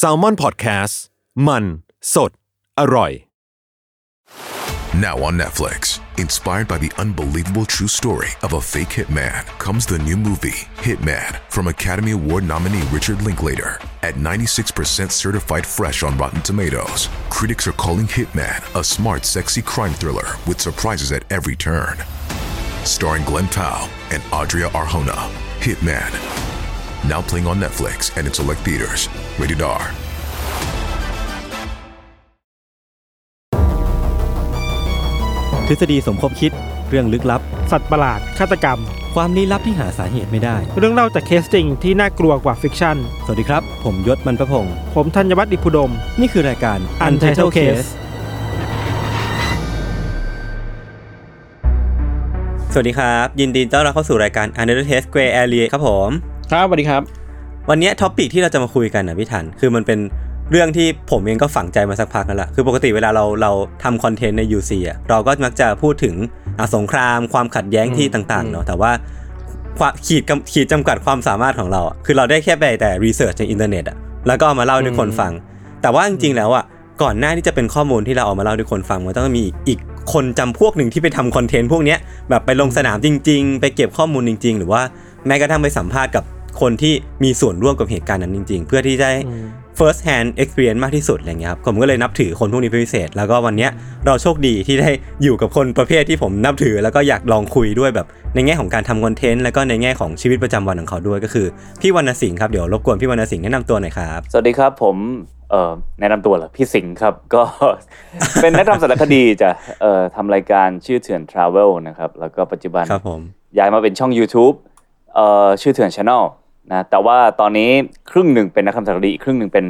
s a l ม o n PODCAST มันสดอร่อย Now on Netflix, inspired by the unbelievable true story of a fake hitman, comes the new movie, Hitman, from Academy Award nominee Richard Linklater. At 96% certified fresh on Rotten Tomatoes, critics are calling Hitman a smart, sexy crime thriller with surprises at every turn. Starring Glenn Powell and Adria Arjona, Hitman. Now playing on Netflix and in select theaters. Rated R. ทฤษฎีสมคบคิด เรื่องลึกลับ สัตว์ประหลาด ฆาตกรรม ความลี้ลับที่หาสาเหตุไม่ได้ เรื่องเล่าจากเคสจริงที่น่ากลัวกว่า fiction สวัสดีครับ ผมยชญ์ บรรพพงศ์ผมธัญวัฒน์อิพภูดม นี่คือรายการ Untitled Case สวัสดีครับ ยินดีต้อนรับเข้าสู่รายการ Untitled Case Gray Area ครับผม ครับสวัสดีครับ วันนี้ topic ที่เราจะมาคุยกันนะพี่ธัญคือมันเป็นเรื่องที่ผมเองก็ฝังใจมาสักพักแล้วล่ะคือปกติเวลาเราเราทำคอนเทนต์ใน UC อะเราก็มักจะพูดถึงอะสงครามความขัดแย้งที่ต่างๆเนาะแต่ว่าความขีดกำขีดจำกัดความสามารถของเราอะคือเราได้แค่ไปแต่ research ในอินเทอร์เน็ตอะแล้วก็เอามาเล่าให้ทุกคนฟัง แต่ว่าจริงๆแล้วอะก่อนหน้าที่จะเป็นข้อมูลที่เราเอามาเล่าให้ทุกคนฟังมันต้องมีอีกคนจำพวกหนึ่งที่ไปทำคอนเทนต์พวกเนี้ยแบบไปลงสนามจริง ๆ ไปเก็บข้อมูลจริง ๆ หรือว่าแม้กระทั่งไปสัมภาษณ์กับ คนที่มีส่วนร่วมกับเหตุการณ์นั้นจริง ๆ เพื่อที่จะได้ first hand experience มากที่สุดอะไรเงี้ยครับผมก็เลยนับถือคนพวกนี้เป็นพิเศษ แล้วก็วันเนี้ยเราโชคดีที่ได้อยู่กับคนประเภทที่ผมนับถือ แล้วก็อยากลองคุยด้วยแบบในแง่ของการทำคอนเทนต์แล้วก็ในแง่ของชีวิตประจำวันของเขาด้วยก็คือพี่วรรณสิงห์ครับเดี๋ยวรบกวนพี่วรรณสิงห์แนะนำตัวหน่อยครับสวัสดีครับผมเอ่อแนะนำตัวเหรอพี่สิงห์ครับก็ เป็นนักทำสารคดีจะเอ่อทำรายการชื่อเถื่อน Travel นะครับแล้วก็ปัจจุบันครับผมย้ายมาเป็นช่อง YouTube เอ่อชื่อเถื่อน Channel นะแต่ว่าตอนนี้ครึ่งหนึ่งเป็นนักทำสารคดีอีกครึ่งหนึ่งเป็น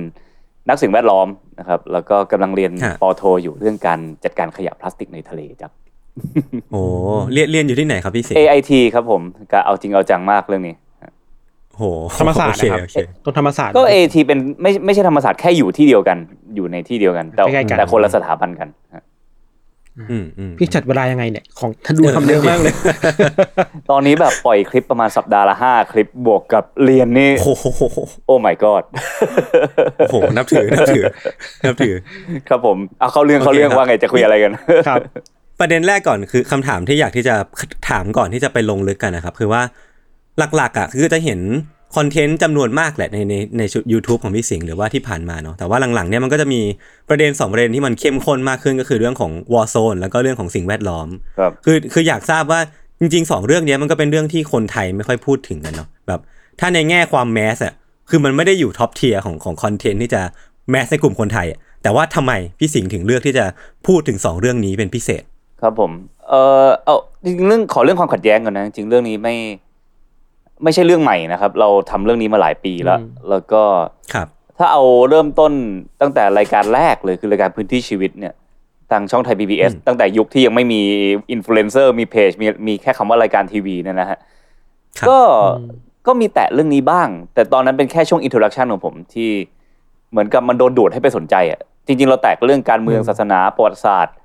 นักสิ่งแวดล้อมนะครับแล้วก็กำลังเรียนฮะปอโท อยู่เรื่องการจัดการขยะพลาสติกในทะเลจากโอ้เรียนเรียนอยู่ที่ไหนครับพี่สิงห์ AIT ครับผมก็เอาจริงเอาจังมากเรื่องนี้โหธรรมศาสตร์โอเคนะครับโอเคตรงธรรมศาสตร์ก็ AIT เป็นไม่ไม่ใช่ธรรมศาสตร์แค่อยู่ที่เดียวกันอยู่ในที่เดียวกัน แต่ใกล้ๆกันแต่คนละสถาบันกันฮะอืมอืม พี่จัดเวลายังไงเนี่ย ของท่านดูทำเร็วมากเลย ตอนนี้แบบปล่อยคลิปประมาณสัปดาห์ละห้าคลิปบวกกับเรียนนี่ โอ้โหโอ้ my god โอ้โห นับถือ นับถือ นับถือ ครับผมเอาเข้าเรื่องเขาโอเคเรื่องครับว่าไงจะคุยอะไรกัน ครับ ประเด็นแรกก่อนคือคำถามที่อยากที่จะถามก่อนที่จะไปลงลึกกันนะครับ คือว่าหลักๆอะคือจะเห็น คอนเทนต์จำนวนมากแหละในในในชุด YouTube ของพี่สิงห์หรือว่าที่ผ่านมาเนาะแต่ว่าหลังๆเนี่ยมันก็จะมีประเด็นสองประเด็นที่มันเข้มข้นมากขึ้นก็คือเรื่องของ War Zone แล้วก็เรื่องของสิ่งแวดล้อมครับคือคืออยากทราบว่าจริงๆสองเรื่องเนี้ยมันก็เป็นเรื่องที่คนไทยไม่ค่อยพูดถึงกันเนาะแบบ ถ้าในแง่ความ mass อะคือมันไม่ได้อยู่ top tier ของของคอนเทนต์ที่จะ mass ในกลุ่มคนไทยอะแต่ว่าทำไมพี่สิงห์ถึงเลือกที่จะพูดถึงสองเรื่องนี้เป็นพิเศษ ครับผมเออเอาจริงๆเรื่องขอเรื่องความขัดแย้งก่อนนะจริงๆเรื่องนี้ไม่ ไม่ใช่เรื่องใหม่นะครับ เราทำเรื่องนี้มาหลายปีแล้วอืมแล้วก็ครับ ถ้าเอาเริ่มต้นตั้งแต่รายการแรกเลยคือรายการพื้นที่ชีวิตเนี่ยทางช่องไทย PBS ตั้งแต่ยุคที่ยังไม่มีอินฟลูเอนเซอร์มีเพจมีมีแค่คำว่ารายการทีวีเนี่ยนะฮะครับก็ก็มีแตะเรื่องนี้บ้าง แต่ตอนนั้นเป็นแค่ช่วง introduction ของผมที่เหมือนกับมันโดนดูดให้ไปสนใจอะจริง ๆ เราแตะเรื่องการเมืองศาสนาประวัติศาสตร์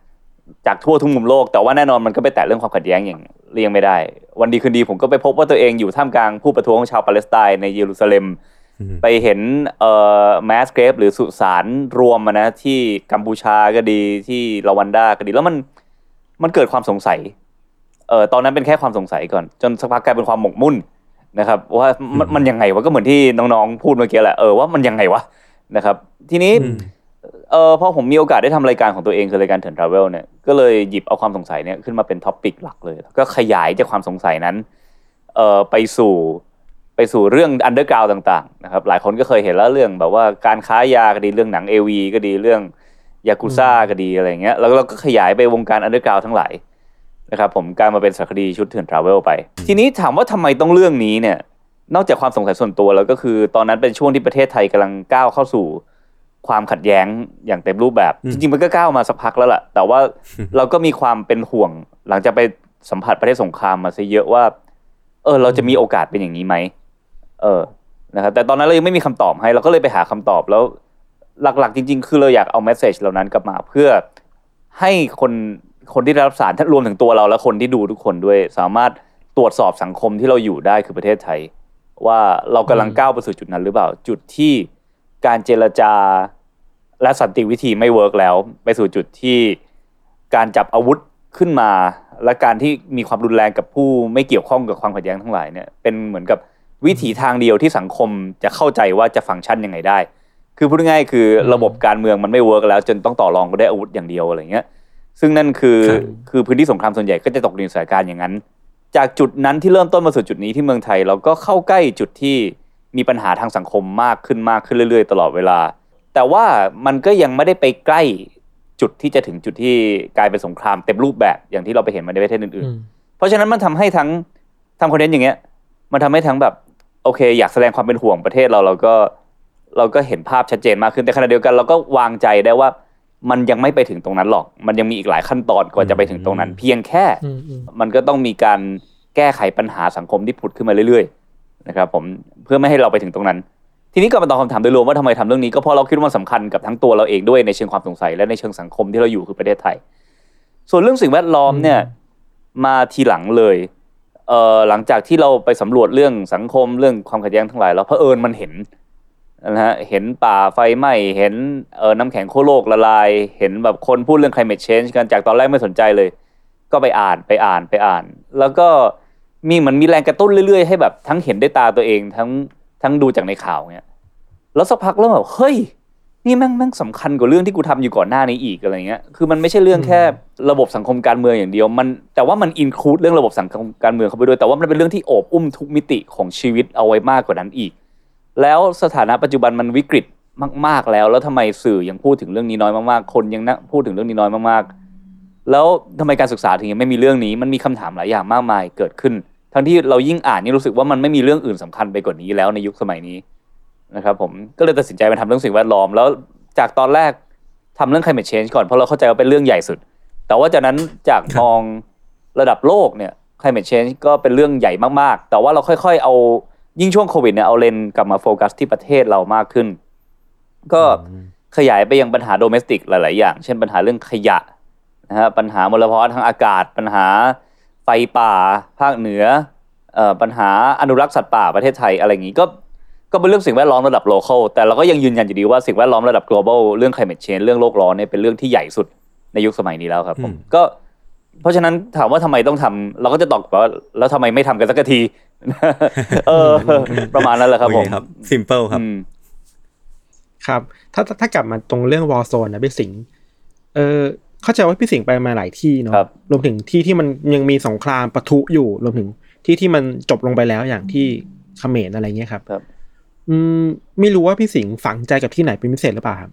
จากทั่วทุกมุมโลก แต่ว่าแน่นอนมันก็ไปแตะเรื่องความขัดแย้งอย่าง เลี่ยงไม่ได้ วันดีคืนดีผมก็ไปพบว่าตัวเองอยู่ท่ามกลางผู้ประท้วงชาวปาเลสไตน์ในเยรูซาเล็ม ไปเห็นเอ่อแมสเกรฟหรือสุสานรวมอะนะที่กัมพูชาก็ดีที่รวันดาก็ดีแล้วมันมันเกิดความสงสัยเอ่อตอนนั้นเป็นแค่ความสงสัยก่อน จนสักพักกลายเป็นความหมกมุ่นนะครับว่ามันมันยังไงวะก็เหมือนที่น้องๆพูดเมื่อกี้แหละเออว่ามันยังไงวะนะครับ ทีนี้อืม เออพอผมมีโอกาสได้ทำรายการของตัวเองคือรายการเถื่อน Travel เนี่ยก็เลยหยิบเอาความสงสัยเนี่ยขึ้นมาเป็น topic หลักเลยแล้วก็ขยายจากความสงสัยนั้นเอ่อไปสู่ไปสู่เรื่อง underground ต่างๆนะครับหลายคนก็เคยเห็นแล้วเรื่องแบบว่าการค้ายาก็ดีเรื่องหนัง AV ก็ดีเรื่องยากุซ่าก็ดีอะไรเงี้ยแล้วเราก็ขยายไปวงการ underground ทั้งหลายนะครับผมกลายมาเป็นสารคดีชุดเถื่อนทราเวลไป ทีนี้ถามว่าทำไมต้องเรื่องนี้เนี่ยนอกจากความสงสัยส่วนตัวแล้วก็คือ ตอนนั้นเป็นช่วงที่ประเทศไทยกำลังก้าวเข้าสู่ ความขัดแย้งอย่างเต็มรูปแบบ จริงๆมันก็ก้าวมาสักพักแล้วล่ะ แต่ว่าเราก็มีความเป็นห่วง หลังจากไปสัมผัสประเทศสงครามมาซะเยอะว่า เออ เราจะมีโอกาสเป็นอย่างนี้ไหมเออนะครับแต่ตอนนั้นเรายังไม่มีคำตอบให้เราก็เลยไปหาคำตอบแล้ว หลักๆ จริง ๆ คือเราอยากเอาเมสเซจเหล่านั้นกลับมาเพื่อให้คนคนที่ได้รับสารรวมถึงตัวเราและคนที่ดูทุกคนด้วย สามารถตรวจสอบสังคมที่เราอยู่ได้คือประเทศไทย ว่าเรากำลังก้าวไปสู่จุดนั้นหรือเปล่าจุดที่การเจรจา และสันติวิธีไม่เวิร์กแล้ว ไปสู่จุดที่การจับอาวุธขึ้นมา และการที่มีความรุนแรงกับผู้ไม่เกี่ยวข้องกับความขัดแย้งทั้งหลายเนี่ยเป็นเหมือนกับวิถีทางเดียวที่สังคมจะเข้าใจว่าจะฟังก์ชันยังไงได้ คือพูดง่ายๆคือระบบการเมืองมันไม่เวิร์กแล้ว จนต้องต่อรองก็ได้อาวุธอย่างเดียวอะไรเงี้ยซึ่งนั่นคือครับคือพื้นที่สงครามส่วนใหญ่ก็จะตกในสถานการณ์อย่างนั้น จากจุดนั้นที่เริ่มต้นมาสู่จุดนี้ที่เมืองไทย เราก็เข้าใกล้จุดที่มีปัญหาทางสังคมมากขึ้นมากขึ้นเรื่อย ๆ ตลอดเวลา แต่ว่ามันก็ยังไม่ได้ไปใกล้จุดที่จะถึงจุดที่กลายเป็นสงครามเต็มรูปแบบอย่างที่เราไปเห็นมาในประเทศอื่นอืมๆเพราะฉะนั้นมันทำให้ทั้งทำคอนเทนต์อย่างเงี้ย มันทำให้ทั้งแบบโอเค อยากแสดงความเป็นห่วงประเทศเราเราก็เราก็เห็นภาพชัดเจนมากขึ้นแต่ขณะเดียวกัน เราก็วางใจได้ว่ามันยังไม่ไปถึงตรงนั้นหรอก มันยังมีอีกหลายขั้นตอนกว่าจะไปถึงตรงนั้น เพียงแค่อืมอืมมันก็ต้องมีการแก้ไขปัญหาสังคมที่ผุดขึ้นมาเรื่อย ๆ นะครับ ผมเพื่อไม่ให้เราไปถึงตรงนั้น ทีนี้ก็มาตอบคำถามโดยรวมว่าทำไมทำเรื่องนี้ก็เพราะเราคิดว่ามันสำคัญกับทั้งตัวเราเองด้วยในเชิงความสงสัยและในเชิงสังคมที่เราอยู่คือประเทศไทย ส่วนเรื่องสิ่งแวดล้อมเนี่ยมาทีหลังเลยเอ่อหลังจากที่เราไปสำรวจเรื่องสังคมเรื่องความขัดแย้งทั้งหลายแล้วเผอิญมันเห็นนะฮะเห็นป่าไฟไหม้เห็นเอ่อน้ำแข็งขั้วโลกละลาย เห็นแบบคนพูดเรื่อง climate change กันจากตอนแรกไม่สนใจเลย ก็ไปอ่านไปอ่านไปอ่าน แล้วก็มีเหมือนมีแรงกระตุ้นเรื่อยๆ ให้แบบทั้งเห็นด้วยตาตัวเองทั้ง ทั้งดูจากในข่าวเนี่ยแล้วสักพักเริ่มแบบเฮ้ยนี่แม่งแม่งสำคัญกว่าเรื่องที่กูทำอยู่ก่อนหน้านี้อีกอะไรเงี้ย คือมันไม่ใช่เรื่องแค่ระบบสังคมการเมืองอย่างเดียว มันแต่ว่ามันอินคลูดเรื่องระบบสังคมการเมืองเข้าไปด้วย แต่ว่ามันเป็นเรื่องที่โอบอุ้มทุกมิติของชีวิตเอาไว้มากกว่านั้นอีก แล้วสถานะปัจจุบันมันวิกฤตมาก ๆแล้ว แล้วทำไมสื่อยังพูดถึงเรื่องนี้น้อยมากๆ คนยังนะพูดถึงเรื่องนี้น้อยมากๆ แล้วทำไมการศึกษาถึงยังไม่มีเรื่องนี้ มันมีคำถามหลายอย่างมากมายเกิดขึ้น ทั้งที่เรายิ่งอ่านยิ่งรู้สึกว่ามันไม่มีเรื่องอื่นสำคัญไปกว่านี้แล้วในยุคสมัยนี้นะครับผมก็เลยตัดสินใจมาทำเรื่องสิ่งแวดล้อม แล้วจากตอนแรกทำเรื่อง climate change ก่อนเพราะเราเข้าใจว่าเป็นเรื่องใหญ่สุด แต่ว่าจากนั้นจากมองระดับโลกเนี่ย climate change ก็เป็นเรื่องใหญ่มากๆ แต่ว่าเราค่อย ๆ เอายิ่งช่วงโควิดเนี่ยเอาเลนส์กลับมาโฟกัสที่ประเทศเรามากขึ้น ก็ขยายไปยังปัญหาโดเมสติกหลาย ๆ อย่าง เช่นปัญหาเรื่องขยะนะฮะปัญหามลภาวะทางอากาศปัญหา ไฟป่าภาคเหนือเอ่อปัญหาอนุรักษ์สัตว์ป่าประเทศไทยอะไรอย่างนี้ก็ก็เป็นเรื่องสิ่งแวดล้อมระดับ local แต่เราก็ยังยืนยันอยู่ดีว่าสิ่งแวดล้อมระดับ global เรื่อง climate change เรื่องโลกร้อนเนี่ยเป็นเรื่องที่ใหญ่สุดในยุคสมัยนี้แล้วครับผมอืมก็เพราะฉะนั้นถามว่าทำไมต้องทำเราก็จะตอบกลับว่าแล้วทำไมไม่ทำกันสักทีเออ ประมาณนั้นแหละครับโอผเคมครับ simple ครับอืมครับถ้าถ้าถ้ากลับมาตรงเรื่องวอลโซนนะพี่สิงห์เออ เข้าใจว่าพี่สิงห์ไปมาหลายที่เนาะครับ รวมถึงที่ที่มันยังมีสงครามปะทุอยู่ รวมถึงที่ที่มันจบลงไปแล้วอย่างที่เขมรอะไรเงี้ยครับ ครับ อืมไม่รู้ว่าพี่สิงห์ฝังใจกับที่ไหนเป็นพิเศษหรือเปล่าครับ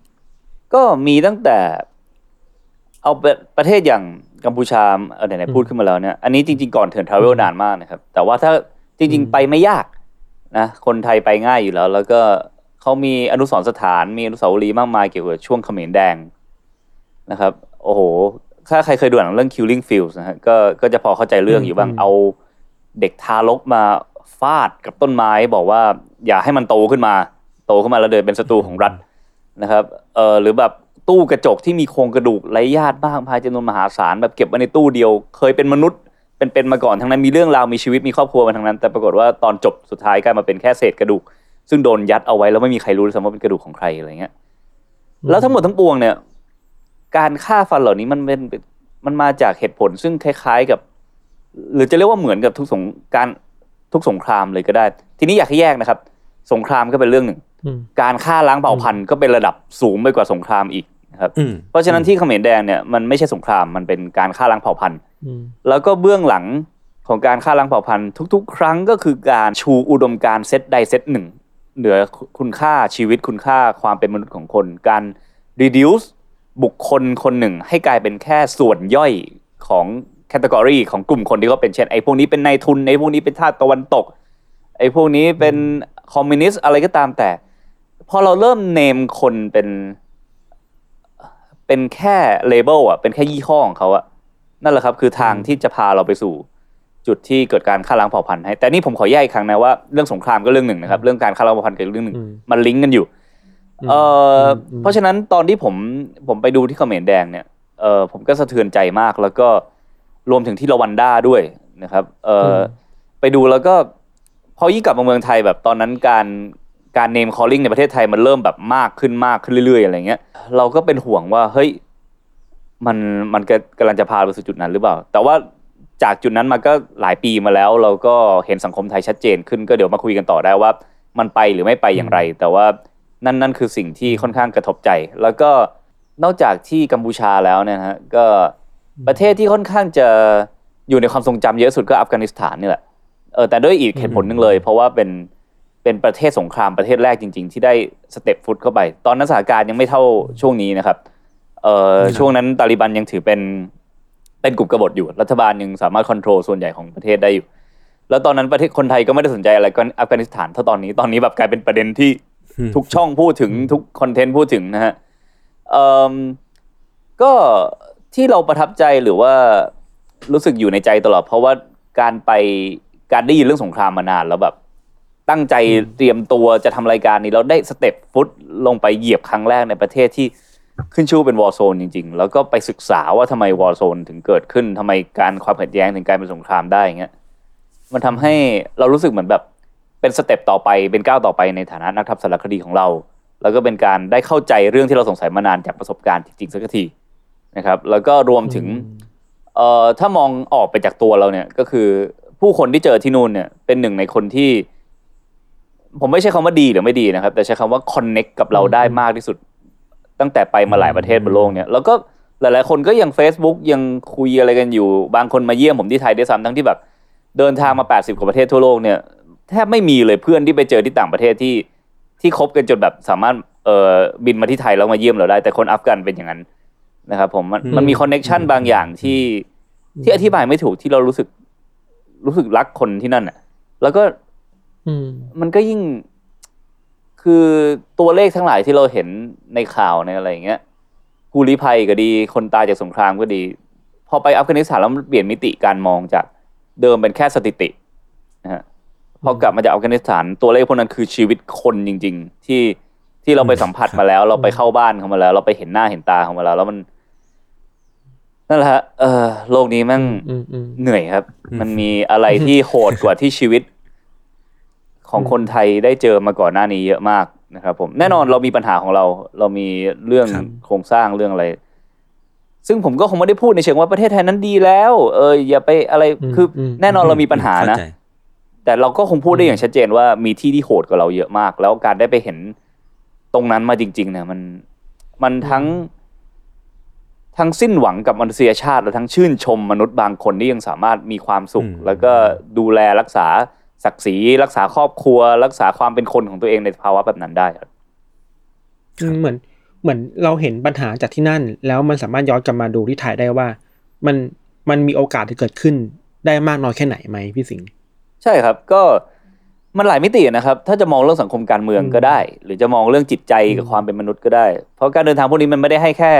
ก็มีตั้งแต่ เอาประประเทศอย่างกัมพูชาเออไหนๆพูดขึ้นมาแล้วเนี่ยอันนี้จริงๆก่อนเถื่อนทราเวลนานมากนะครับ แต่ว่าถ้าจริง ๆ ไปไม่ยากนะคนไทยไปง่ายอยู่แล้ว แล้วก็เขามีอนุสรณ์สถานมีอนุสาวรีย์มากมายเกี่ยวกับช่วงเขมรแดงนะครับ โอ้โห ถ้าใครเคยดูหนังเรื่อง Killing Fields นะฮะก็ก็จะพอเข้าใจเรื่องอยู่บ้างอืมเอาเด็กทารกมาฟาดกับต้นไม้บอกว่า อย่าให้มันโตขึ้นมา โตขึ้นมาแล้วเดินเป็นศัตรูของรัฐนะครับเออหรือแบบตู้กระจกที่มีโครงกระดูกไร้ญาติมากมายจำนวนมหาศาลแบบเก็บไว้ในตู้เดียว เคยเป็นมนุษย์เป็นเป็นมาก่อนทั้งนั้นมีเรื่องราวมีชีวิตมีครอบครัวมาทั้งนั้น แต่ปรากฏว่าตอนจบสุดท้ายกลายมาเป็นแค่เศษกระดูก ซึ่งโดนยัดเอาไว้แล้วไม่มีใครรู้เลยซ้ำว่าเป็นกระดูกของใครอะไรเงี้ยแล้วทั้งหมดทั้งปวงเนี่ย การฆ่าฟันเหล่านี้มันเป็นมันมาจากเหตุผลซึ่งคล้าย ๆกับ หรือจะเรียกว่าเหมือนกับทุกสงการทุกสงครามเลยก็ได้ ทีนี้อยากให้แยกนะครับ สงครามก็เป็นเรื่องหนึ่งอืมการฆ่าล้างเผ่าพันธุ์ก็เป็นระดับสูงไปกว่าสงครามอีกนะครับอืมเพราะฉะนั้นที่เขมรแดงเนี่ยมันไม่ใช่สงครามมันเป็นการฆ่าล้างเผ่าพันธุ์อืมแล้วก็เบื้องหลังของการฆ่าล้างเผ่าพันธุ์ทุก ๆ ครั้งก็คือการชูอุดมการณ์เซตใดเซตหนึ่งเหนือคุณค่าชีวิตคุณค่าความเป็นมนุษย์ของคน การ reduce บุคคลคนหนึ่งให้กลายเป็นแค่ส่วนย่อยของ category ของกลุ่มคนที่เขาเป็นเช่นไอ้พวกนี้เป็นนายทุนไอ้พวกนี้เป็นทาสตะวันตก ไอ้พวกนี้เป็นคอมมิวนิสต์อะไรก็ตามแต่ พอเราเริ่ม name คนเป็น เป็นแค่ label อะเป็นแค่ยี่ห้อของเขาอะนั่นแหละครับ คือทางที่จะพาเราไปสู่ จุดที่เกิดการฆ่าล้างเผ่าพันธุ์ให้แต่นี่ผมขอแยกอีกครั้งนะว่าเรื่องสงครามก็เรื่องหนึ่งนะครับ เรื่องการฆ่าล้างเผ่าพันธุ์ก็เรื่องหนึ่งอืมมันลิงก์กันอยู่ เอออมเพราะฉะนั้นตอนที่ผมผมไปดูที่เขมรแดงเนี่ยเออผมก็สะเทือนใจมากแล้วก็รวมถึงที่รวันด้าด้วยนะครับเอออมไปดูแล้วก็พพอยิ่งกลับมาเมืองไทยแบบตอนนั้นการการเนมคอลลิ่งในประเทศไทยมันเริ่มแบบมากขึ้นมากขึ้นเรื่อยๆอะไรเงี้ยเราก็เป็นห่วงว่าเฮ้ยมันมันกกำลังจะพาไปสู่จุดนั้นหรือเปล่า แต่ว่าจากจุดนั้นมาก็หลายปีมาแล้ว เราก็เห็นสังคมไทยชัดเจนขึ้นก็เดี๋ยวมาคุยกันต่อได้ว่า มันไปหรือไม่ไปอย่างไร แต่ว่า นั่นนั่นคือสิ่งที่ค่อนข้างกระทบใจ แล้วก็นอกจากที่กัมพูชาแล้วเนี่ยนะฮะก็ประเทศที่ค่อนข้างจะอยู่ในความทรงจำเยอะสุดก็อัฟกานิสถานนี่แหละเออแต่ด้วยอีกเหตุผลหนึ่งเลย เพราะว่าเป็นเป็นประเทศสงครามประเทศแรกจริง ๆ ที่ได้สเต็ปฟุตเข้าไป ตอนนั้นสถานการณ์ยังไม่เท่าช่วงนี้นะครับเอ่อช่วงนั้นตาลิบันยังถือเป็นเป็นกลุ่มกบฏอยู่ รัฐบาลยังสามารถควบคุมส่วนใหญ่ของประเทศได้อยู่ แล้วตอนนั้นประเทศคนไทยก็ไม่ได้สนใจอะไรก็อัฟกานิสถานเท่าตอนนี้ตอนนี้แบบกลายเป็นประเด็นที่ ทุกช่องพูดถึงทุกคอนเทนต์พูดถึงนะฮะเอ่อก็ที่เราประทับใจหรือว่ารู้สึกอยู่ในใจตลอด เพราะว่าการไปการได้ยินเรื่องสงครามมานานแล้วแบบ ตั้งใจเตรียมตัวจะทำรายการนี้แล้วได้ step foot ลงไปเหยียบครั้งแรกในประเทศที่ขึ้นชื่อเป็น war zone จริง ๆ แล้วก็ไปศึกษาว่าทำไม war zone ถึงเกิดขึ้นทำไมการความขัดแย้งถึงกลายเป็นสงครามได้อย่างเงี้ยมันทำให้เรารู้สึกเหมือนแบบ เป็น step ต่อไปเป็นก้าวต่อไปในฐานะนักทำสารคดีของเรา แล้วก็เป็นการได้เข้าใจเรื่องที่เราสงสัยมานานจากประสบการณ์จริงๆสักทีนะครับ แล้วก็รวมถึงเอ่อถ้ามองออกไปจากตัวเราเนี่ยก็คือผู้คนที่เจอที่นู่นเนี่ยเป็นหนึ่งในคนที่ ผมไม่ใช่คำว่าดีหรือไม่ดีนะครับ แต่ใช้คำว่า connect กับเราได้มากที่สุด ตั้งแต่ไปมาหลายประเทศบนโลกเนี่ยแล้วก็หลายๆคนก็ยัง Facebook ยังคุยอะไรกันอยู่ บางคนมาเยี่ยมผมที่ไทยด้วยซ้ำทั้งที่แบบ เดินทางมา 80 กว่าประเทศทั่วโลกเนี่ย แทบไม่มีเลยเพื่อนที่ไปเจอที่ต่างประเทศที่ที่คบกันจนแบบสามารถเอ่อบินมาที่ไทยแล้วมาเยี่ยมเราได้ แต่คนอัฟกันเป็นอย่างนั้นนะครับผมมันมันมี connection บางอย่างที่ที่อธิบายไม่ถูกที่เรารู้สึกรู้สึกรักคนที่นั่นอะ แล้วก็อืมมันก็ยิ่ง คือตัวเลขทั้งหลายที่เราเห็นในข่าวในอะไรอย่างเงี้ยผู้ลี้ภัยก็ดี คนตายจากสงครามก็ดี พอไปอัฟกานิสถานแล้วมันเปลี่ยนมิติการมองจากเดิมเป็นแค่สถิตินะฮะ พอกลับมาจากอัฟกานิสถานตัวเลขพวกนั้นคือชีวิตคนจริง ๆ ที่ที่เราไปสัมผัสมาแล้ว เราไปเข้าบ้านเขามาแล้ว เราไปเห็นหน้าเห็นตาเขามาแล้ว แล้วมันนั่นแหละฮะเออโลกนี้แมันอืมอืมเหนื่อยครับ มันมีอะไรที่โหดกว่าที่ชีวิต ของคนไทยได้เจอมาก่อนหน้านี้เยอะมากนะครับ ผมแน่นอนเรามีปัญหาของเรา เรามีเรื่องครับโครงสร้างเรื่องอะไร ซึ่งผมก็คงไม่ได้พูดในเชิงว่าประเทศไทยนั้นดีแล้ว เอออย่าไปอะไรคืออแน่นอนเรามีปัญหานะเข้ใจ แต่เราก็คงพูดได้อย่างชัดเจนว่ามีที่ที่โหดกว่าเราเยอะมาก แล้วการได้ไปเห็นตรงนั้นมาจริง ๆ เนี่ยมันมันทั้ง ทั้งสิ้นหวังกับมนุษยชาติ และทั้งชื่นชมมนุษย์บางคนที่ยังสามารถมีความสุขอืมแล้วก็ดูแลรักษาศักดิ์ศรีรักษาครอบครัว รักษาความเป็นคนของตัวเองในภาวะแบบนั้นได้ครับอืมเหมือนเหมือนเราเห็นปัญหาจากที่นั่น แล้วมันสามารถย้อนกลับมาดูที่ไทยได้ว่า มันมันมีโอกาสที่เกิดขึ้นได้มากน้อยแค่ไหนไหมพี่สิงห์ ใช่ครับก็มันหลายมิตินะครับ ถ้าจะมองเรื่องสังคมการเมืองก็ได้ หรือจะมองเรื่องจิตใจกับความเป็นมนุษย์ก็ได้ เพราะการเดินทางพวกนี้มันไม่ได้ให้แค่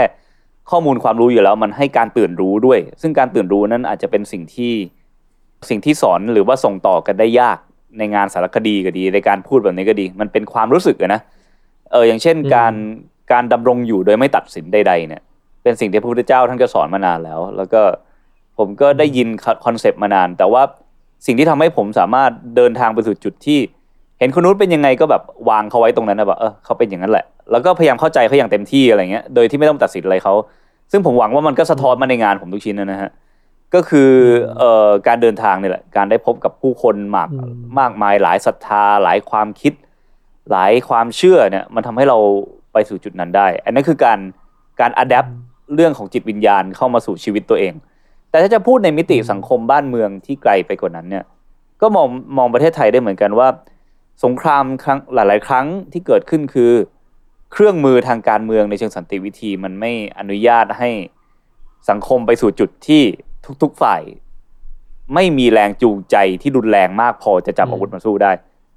ข้อมูลความรู้อยู่แล้ว มันให้การตื่นรู้ด้วย ซึ่งการตื่นรู้นั้นอาจจะเป็นสิ่งที่สิ่งที่สอนหรือว่าส่งต่อกันได้ยากในงานสารคดีก็ดี ในการพูดแบบนี้ก็ดี มันเป็นความรู้สึกอะนะเอออย่างเช่นการการดำรงอยู่โดยไม่ตัดสินใด ๆ เนี่ย เป็นสิ่งที่พระพุทธเจ้าท่านก็สอนมานานแล้ว แล้วก็ผมก็ได้ยินคอนเซปต์มานาน แต่ว่า สิ่งที่ทำให้ผมสามารถเดินทางไปสู่จุดที่ เห็นคนนู้นเป็นยังไงก็แบบวางเขาไว้ตรงนั้นนะแบบเออเขาเป็นอย่างนั้นแหละ แล้วก็พยายามเข้าใจเขาอย่างเต็มที่อะไรเงี้ยโดยที่ไม่ต้องตัดสินอะไรเขาซึ่งผมหวังว่ามันก็สะท้อนมาในงานผมทุกชิ้นนะฮะก็คือเอ่อการเดินทางนี่แหละการได้พบกับผู้คนมากมากมายหลายศรัทธาหลายความคิด หลายความเชื่อเนี่ยมันทำให้เราไปสู่จุดนั้นได้ อันนั้นคือการการอัดแอปเรื่องของจิตวิญญาณเข้ามาสู่ชีวิตตัวเอง แต่ถ้าจะพูดในมิติสังคมบ้านเมืองที่ไกลไปกว่านั้นเนี่ยก็มองมองประเทศไทยได้เหมือนกันว่า สงครามครั้งหลาย ๆ ครั้งที่เกิดขึ้นคือ เครื่องมือทางการเมืองในเชิงสันติวิธีมันไม่อนุญาตให้สังคมไปสู่จุดที่ทุก ๆ ฝ่าย ไม่มีแรงจูงใจที่รุนแรงมากพอจะจับอาวุธมาสู้ได้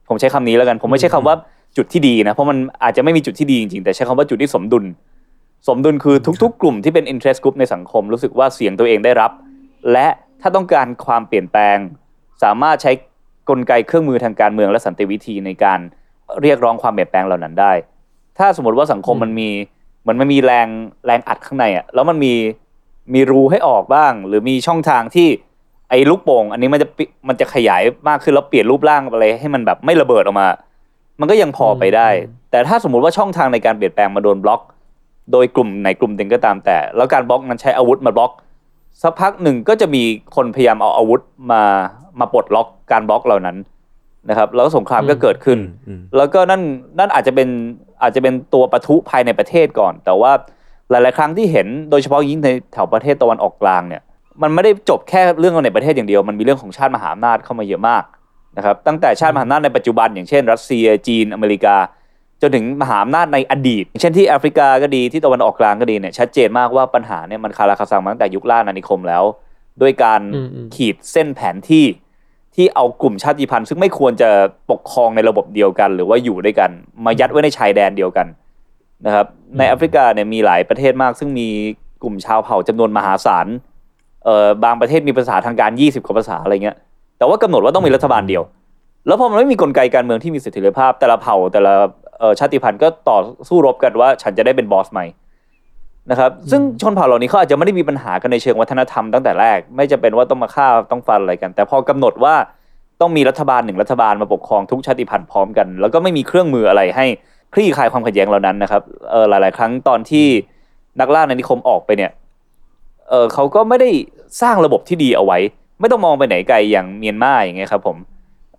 ผมใช้คำนี้แล้วกัน ผมไม่ใช่คำว่าจุดที่ดีนะ เพราะมันอาจจะไม่มีจุดที่ดีจริงๆ แต่ใช้คำว่าจุดที่สมดุล สมดุลคือทุกๆ กลุ่มที่เป็น interest group ในสังคมรู้สึกว่าเสียงตัวเองได้รับ และถ้าต้องการความเปลี่ยนแปลง สามารถใช้กลไกเครื่องมือทางการเมืองและสันติวิธีในการเรียกร้องความเปลี่ยนแปลงเหล่านั้นได้ ถ้าสมมติว่าสังคมมันมีเหมือนมันมีแรงแรงอัดข้างในอะแล้วมันมีมีรูให้ออกบ้าง หรือมีช่องทางที่ไอ้ลูกโป่ง อันนี้มันจะปิมันจะขยายมากขึ้นแล้วเปลี่ยนรูปร่างอะไรให้มันแบบไม่ระเบิดออกมา มันก็ยังพอไปได้ แต่ถ้าสมมุติว่าช่องทางในการเปลี่ยนแปลงมาโดนบล็อก โดยกลุ่มไหนกลุ่มหนึ่งก็ตามแต่ แล้วการบล็อกนั้นใช้อาวุธมาบล็อก สักพักหนึ่งก็จะมีคนพยายามเอาอาวุธมามาปลดล็อกการบล็อกเหล่านั้นนะครับ แล้วสงครามก็เกิดขึ้นอืมแล้วก็นั่นนั่นอาจจะเป็นอาจจะเป็นตัวปะทุภายในประเทศก่อน แต่ว่าหลาย ๆ ครั้งที่เห็นโดยเฉพาะยิ่งในแถวประเทศตะวันออกกลางเนี่ยมันไม่ได้จบแค่เรื่องในประเทศอย่างเดียว มันมีเรื่องของชาติมหาอำนาจเข้ามาเยอะมากนะครับตั้งแต่ชาติมหาอำนาจในปัจจุบันอย่างเช่น รัสเซียจีนอเมริกา จนถึงมหาอำนาจในอดีตอย่างเช่นที่แอฟริกาก็ดีที่ตะวันออกกลางก็ดีเนี่ยชัดเจนมากว่าปัญหาเนี่ยมันคาราคาซังมาตั้งแต่ยุคล่าอาณานิคมแล้ว ด้วยการอืมอืมขีดเส้นแผนที่ที่เอากลุ่มชาติพันธุ์ ซึ่งไม่ควรจะปกครองในระบบเดียวกัน หรือว่าอยู่ด้วยกัน มายัดไว้ในชายแดนเดียวกันนะครับในแอฟริกาเนี่ยมีหลายประเทศมาก ซึ่งมีกลุ่มชาวเผ่าจำนวนมหาศาลเอ่อบางประเทศมีภาษาทางการ 20กว่าภาษาอะไรเงี้ยแต่ว่ากำหนดว่าต้องมีรัฐบาลเดียว แล้วพอมันไม่มีกลไกการเมืองที่มีเสถียรภาพแต่ละเผ่าแต่ละเอ่อ ชาติพันธุ์ก็ต่อสู้รบกันว่าฉันจะได้เป็นบอสใหม่นะครับ ซึ่งชนเผ่าเหล่านี้เขาอาจจะไม่ได้มีปัญหากันในเชิงวัฒนธรรมตั้งแต่แรก ไม่จะเป็นว่าต้องมาฆ่าต้องฟันอะไรกัน แต่พอกำหนดว่าต้องมีรัฐบาลหนึ่งรัฐบาลมาปกครองทุกชาติพันธุ์พร้อมกัน แล้วก็ไม่มีเครื่องมืออะไรให้คลี่คลายความขัดแย้งเหล่านั้นนะครับเออหลาย ๆ ครั้งตอนที่นักล่าในนิคมออกไปเนี่ยเออเขาก็ไม่ได้สร้างระบบที่ดีเอาไว้ ไม่ต้องมองไปไหนไกลอย่างเมียนมาอย่างเงี้ยครับผม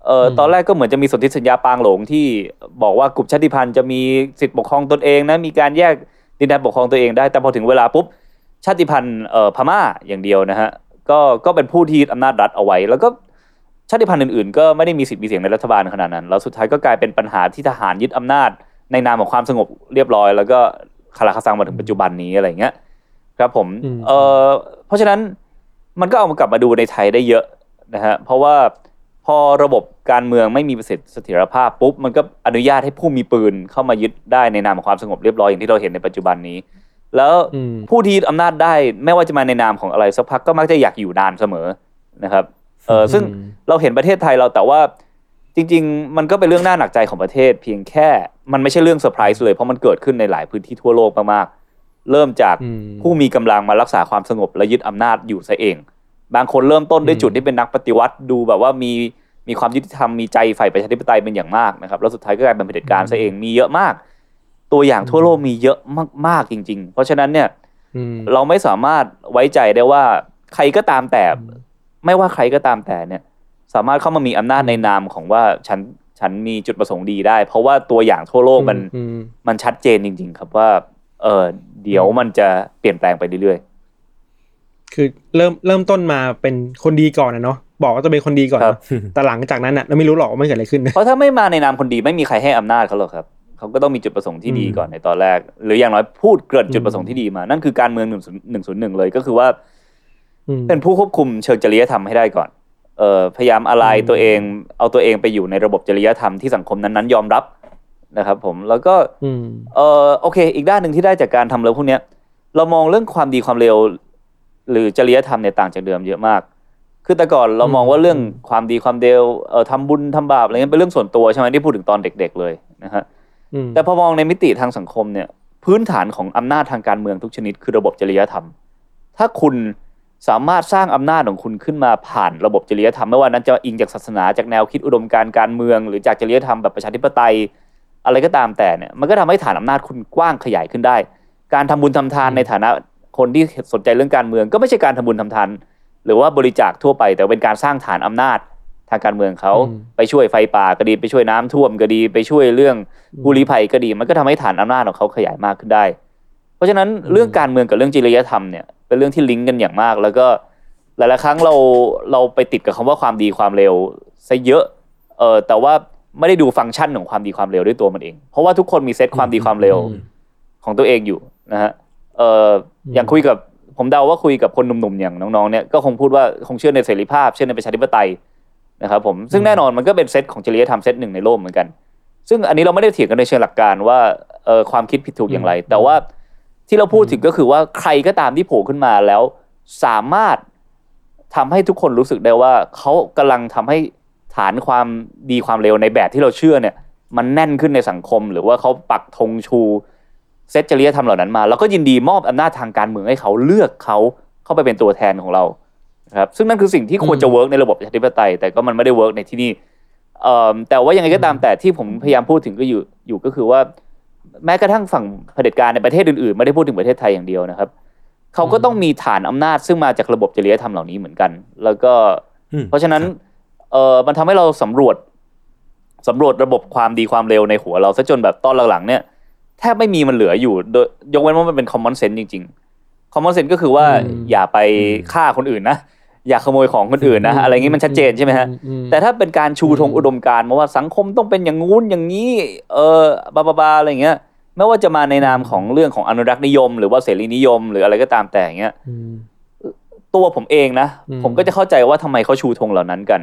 เออตอนแรกก็เหมือนจะมีสนธิสัญญาปางหลงที่บอกว่ากลุ่มชาติพันธุ์จะมีสิทธิปกครองตนเองนะมีการแยกดินแดนปกครองตัวเองได้ แต่พอถึงเวลาปุ๊บชาติพันธุ์เอ่อพม่าอย่างเดียวนะฮะก็ก็เป็นผู้ที่ยึดอำนาจรัฐเอาไว้ แล้วก็ชาติพันธุ์อื่นๆ ก็ไม่ได้มีสิทธิ์มีเสียงในรัฐบาลขนาดนั้น แล้วสุดท้ายก็กลายเป็นปัญหาที่ทหารยึดอำนาจ ในนามของความสงบเรียบร้อย แล้วก็คาราคาซังมาถึงปัจจุบันนี้อะไรอย่างเงี้ยครับผมอืมเอ่อเพราะฉะนั้นมันก็เอามากลับมาดูในไทยได้เยอะนะฮะเพราะว่า พอระบบการเมืองไม่มีประสิทธิเสถียรภาพปุ๊บมันก็อนุญาตให้ผู้มีปืนเข้ามายึดได้ในนามของความสงบเรียบร้อยอย่างที่เราเห็นในปัจจุบันนี้ แล้วอืมผู้ที่ยึดอำนาจได้ไม่ว่าจะมาในนามของอะไรสักพักก็มักจะอยากอยู่นานเสมอนะครับเออซึ่งอืมเราเห็นประเทศไทยเราแต่ว่าจริง ๆ มันก็เป็นเรื่องน่าหนักใจของประเทศ เพียงแค่มันไม่ใช่เรื่องเซอร์ไพรส์เลยเพราะมันเกิดขึ้นในหลายพื้นที่ทั่วโลกมากๆเริ่มจากอืมผู้มีกำลังมารักษาความสงบและยึดอำนาจอยู่ซะเอง บางคนเริ่มต้นด้วยอืมจุดที่เป็นนักปฏิวัติดูแบบว่ามีมีความยุติธรรมมีใจใฝ่ประชาธิปไตยเป็นอย่างมากนะครับแล้วสุดท้ายก็กลายเป็นเผด็จการซะเองมีเยอะมาก ตัวอย่างทั่วโลกมีเยอะมากๆจริง ๆ เพราะฉะนั้นเนี่ยอืมเราไม่สามารถไว้ใจได้ว่าใครก็ตามแต่ ไม่ว่าใครก็ตามแต่เนี่ย สามารถเข้ามามีอำนาจในนามของว่าฉันฉันมีจุดประสงค์ดีได้ เพราะว่าตัวอย่างทั่วโลกมันอืมมันชัดเจนจริง ๆ ครับว่า เออเดี๋ยวมันจะเปลี่ยนแปลงไปเรื่อย คือเริ่มเริ่มต้นมาเป็นคนดีก่อนนะเนาะบอกว่าจะเป็นคนดีก่อนครับเนอะแต่หลังจากนั้นอะเราไม่รู้หรอกว่ามันเกิดอะไรขึ้นๆเพราะถ้าไม่มาในนามคนดีไม่มีใครให้อำนาจเขาหรอกครับเขาก็ต้องมีจุดประสงค์ที่ดีอืมก่อนในตอนแรก หรืออย่างน้อยพูดเกริ่นจุดอืมประสงค์ที่ดีมา นั่นคือการเมืองหนึ่งหนึ่งศูนย์หนึ่งเลยก็คือว่าอืมเป็นผู้ควบคุมเชิงจริยธรรมให้ได้ก่อนเอ่อพยายามอะไรอืมตัวเอง เอาตัวเองไปอยู่ในระบบจริยธรรมที่สังคมนั้นๆ ยอมรับนะครับผมแล้วก็อืมเออโอเค อีกด้านหนึ่งที่ได้จากการทำเรื่องพวกเนี้ยเรามองเรื่องความดีความเร็ว หรือจริยธรรมเนี่ยต่างจากเดิมเยอะมาก คือแต่ก่อนเรามองว่าเรื่องความดีความเร็วเอ่อทำบุญทำบาปอะไรเงี้ยเป็นเรื่องส่วนตัวใช่ไหมที่พูดถึงตอนเด็ก ๆ เลยนะฮะอืมแต่พอมองในมิติทางสังคมเนี่ยพื้นฐานของอำนาจทางการเมืองทุกชนิด คือระบบจริยธรรม ถ้าคุณสามารถสร้างอำนาจของคุณขึ้นมาผ่านระบบจริยธรรมไม่ว่านั้นจะอิงจากศาสนาจากแนวคิดอุดมการณ์การเมือง หรือจากจริยธรรมแบบประชาธิปไตย อะไรก็ตามแต่เนี่ยมันก็ทำให้ฐานอำนาจคุณกว้างขยายขึ้นได้ การทำบุญทำทานในฐานะ คนที่สนใจเรื่องการเมืองก็ไม่ใช่การทำบุญทำทานหรือว่าบริจาคทั่วไป แต่เป็นการสร้างฐานอำนาจทางการเมืองเขาอืมไปช่วยไฟป่าก็ดีไปช่วยน้ำท่วมก็ดีไปช่วยเรื่องผู้ลี้ภัยก็ดี มันก็ทำให้ฐานอำนาจของเขาขยายมากขึ้นได้ เพราะฉะนั้นเรื่องการเมืองกับเรื่องจริยธรรมเนี่ยเป็นเรื่องที่ลิงก์กันอย่างมาก แล้วก็หลายๆครั้งเราเราไปติดกับคำว่าความดีความเร็วซะเยอะเออแต่ว่าไม่ได้ดูฟังก์ชันของความดีความเร็วด้วยตัวมันเอง เพราะว่าทุกคนมีเซตความดีความเร็วอืมของตัวเองอยู่นะฮะ เอออย่างคุยกับผมเดาว่าคุยกับคนหนุ่มๆอย่างน้องๆเนี่ยก็คงพูดว่าคงเชื่อในเสรีภาพ เชื่อในประชาธิปไตยนะครับผมซึ่งแน่นอนมันก็เป็นเซตของจริยธรรมเซตหนึ่งในโลกเหมือนกัน ซึ่งอันนี้เราไม่ได้เถียงกันในเชิงหลักการว่าเออความคิดผิดถูกอย่างไร แต่ว่าที่เราพูดถึงก็คือว่าใครก็ตามที่โผล่ขึ้นมาแล้วสามารถทำให้ทุกคนรู้สึกได้ว่าเขากำลังทำให้ฐานความดีความเร็วในแบบที่เราเชื่อเนี่ย มันแน่นขึ้นในสังคม หรือว่าเขาปักธงชู เซตจริยธรรมเหล่านั้นมา แล้วก็ยินดีมอบอำนาจทางการเมืองให้เขาเลือกเขาเข้าไปเป็นตัวแทนของเรานะครับซึ่งนั่นคือสิ่งที่ควรจะ work ในระบบประชาธิปไตย แต่ก็มันไม่ได้ work ในที่นี่เอ่อแต่ว่ายังไงก็ตามแต่ที่ผมพยายามพูดถึงก็อยู่อยู่ก็คือว่า แม้กระทั่งฝั่งเผด็จการในประเทศอื่นๆไม่ได้พูดถึงประเทศไทยอย่างเดียวนะครับเขาก็ต้องมีฐานอำนาจซึ่งมาจากระบบจริยธรรมเหล่านี้เหมือนกัน แล้วก็อืมเพราะฉะนั้นเออมันทำให้เราสำรวจสำรวจระบบความดีความเลวในหัวเราซะจนแบบตอนหลังๆเนี่ย แทบไม่มีมันเหลืออยู่โดยยกเว้นว่ามันเป็น common sense จริงๆ common sense ก็คือว่าอืมอย่าไปฆ่าคนอื่นนะอย่าขโมยของคนอื่นนะอะไรงี้มันชัดเจนใช่ไหมฮะอืมแต่ถ้าเป็นการชูธงอุดมการณ์มาว่าสังคมต้องเป็นอย่างงู้นอย่างนี้ เออบาบาบาอะไรอย่างเงี้ยไม่ว่าจะมาในนามของเรื่องของอนุรักษ์นิยม หรือว่าเสรีนิยม หรืออะไรก็ตามแต่อย่างเงี้ยอืมตัวผมเองนะอืมผมก็จะเข้าใจว่าทำไมเขาชูธงเหล่านั้นกัน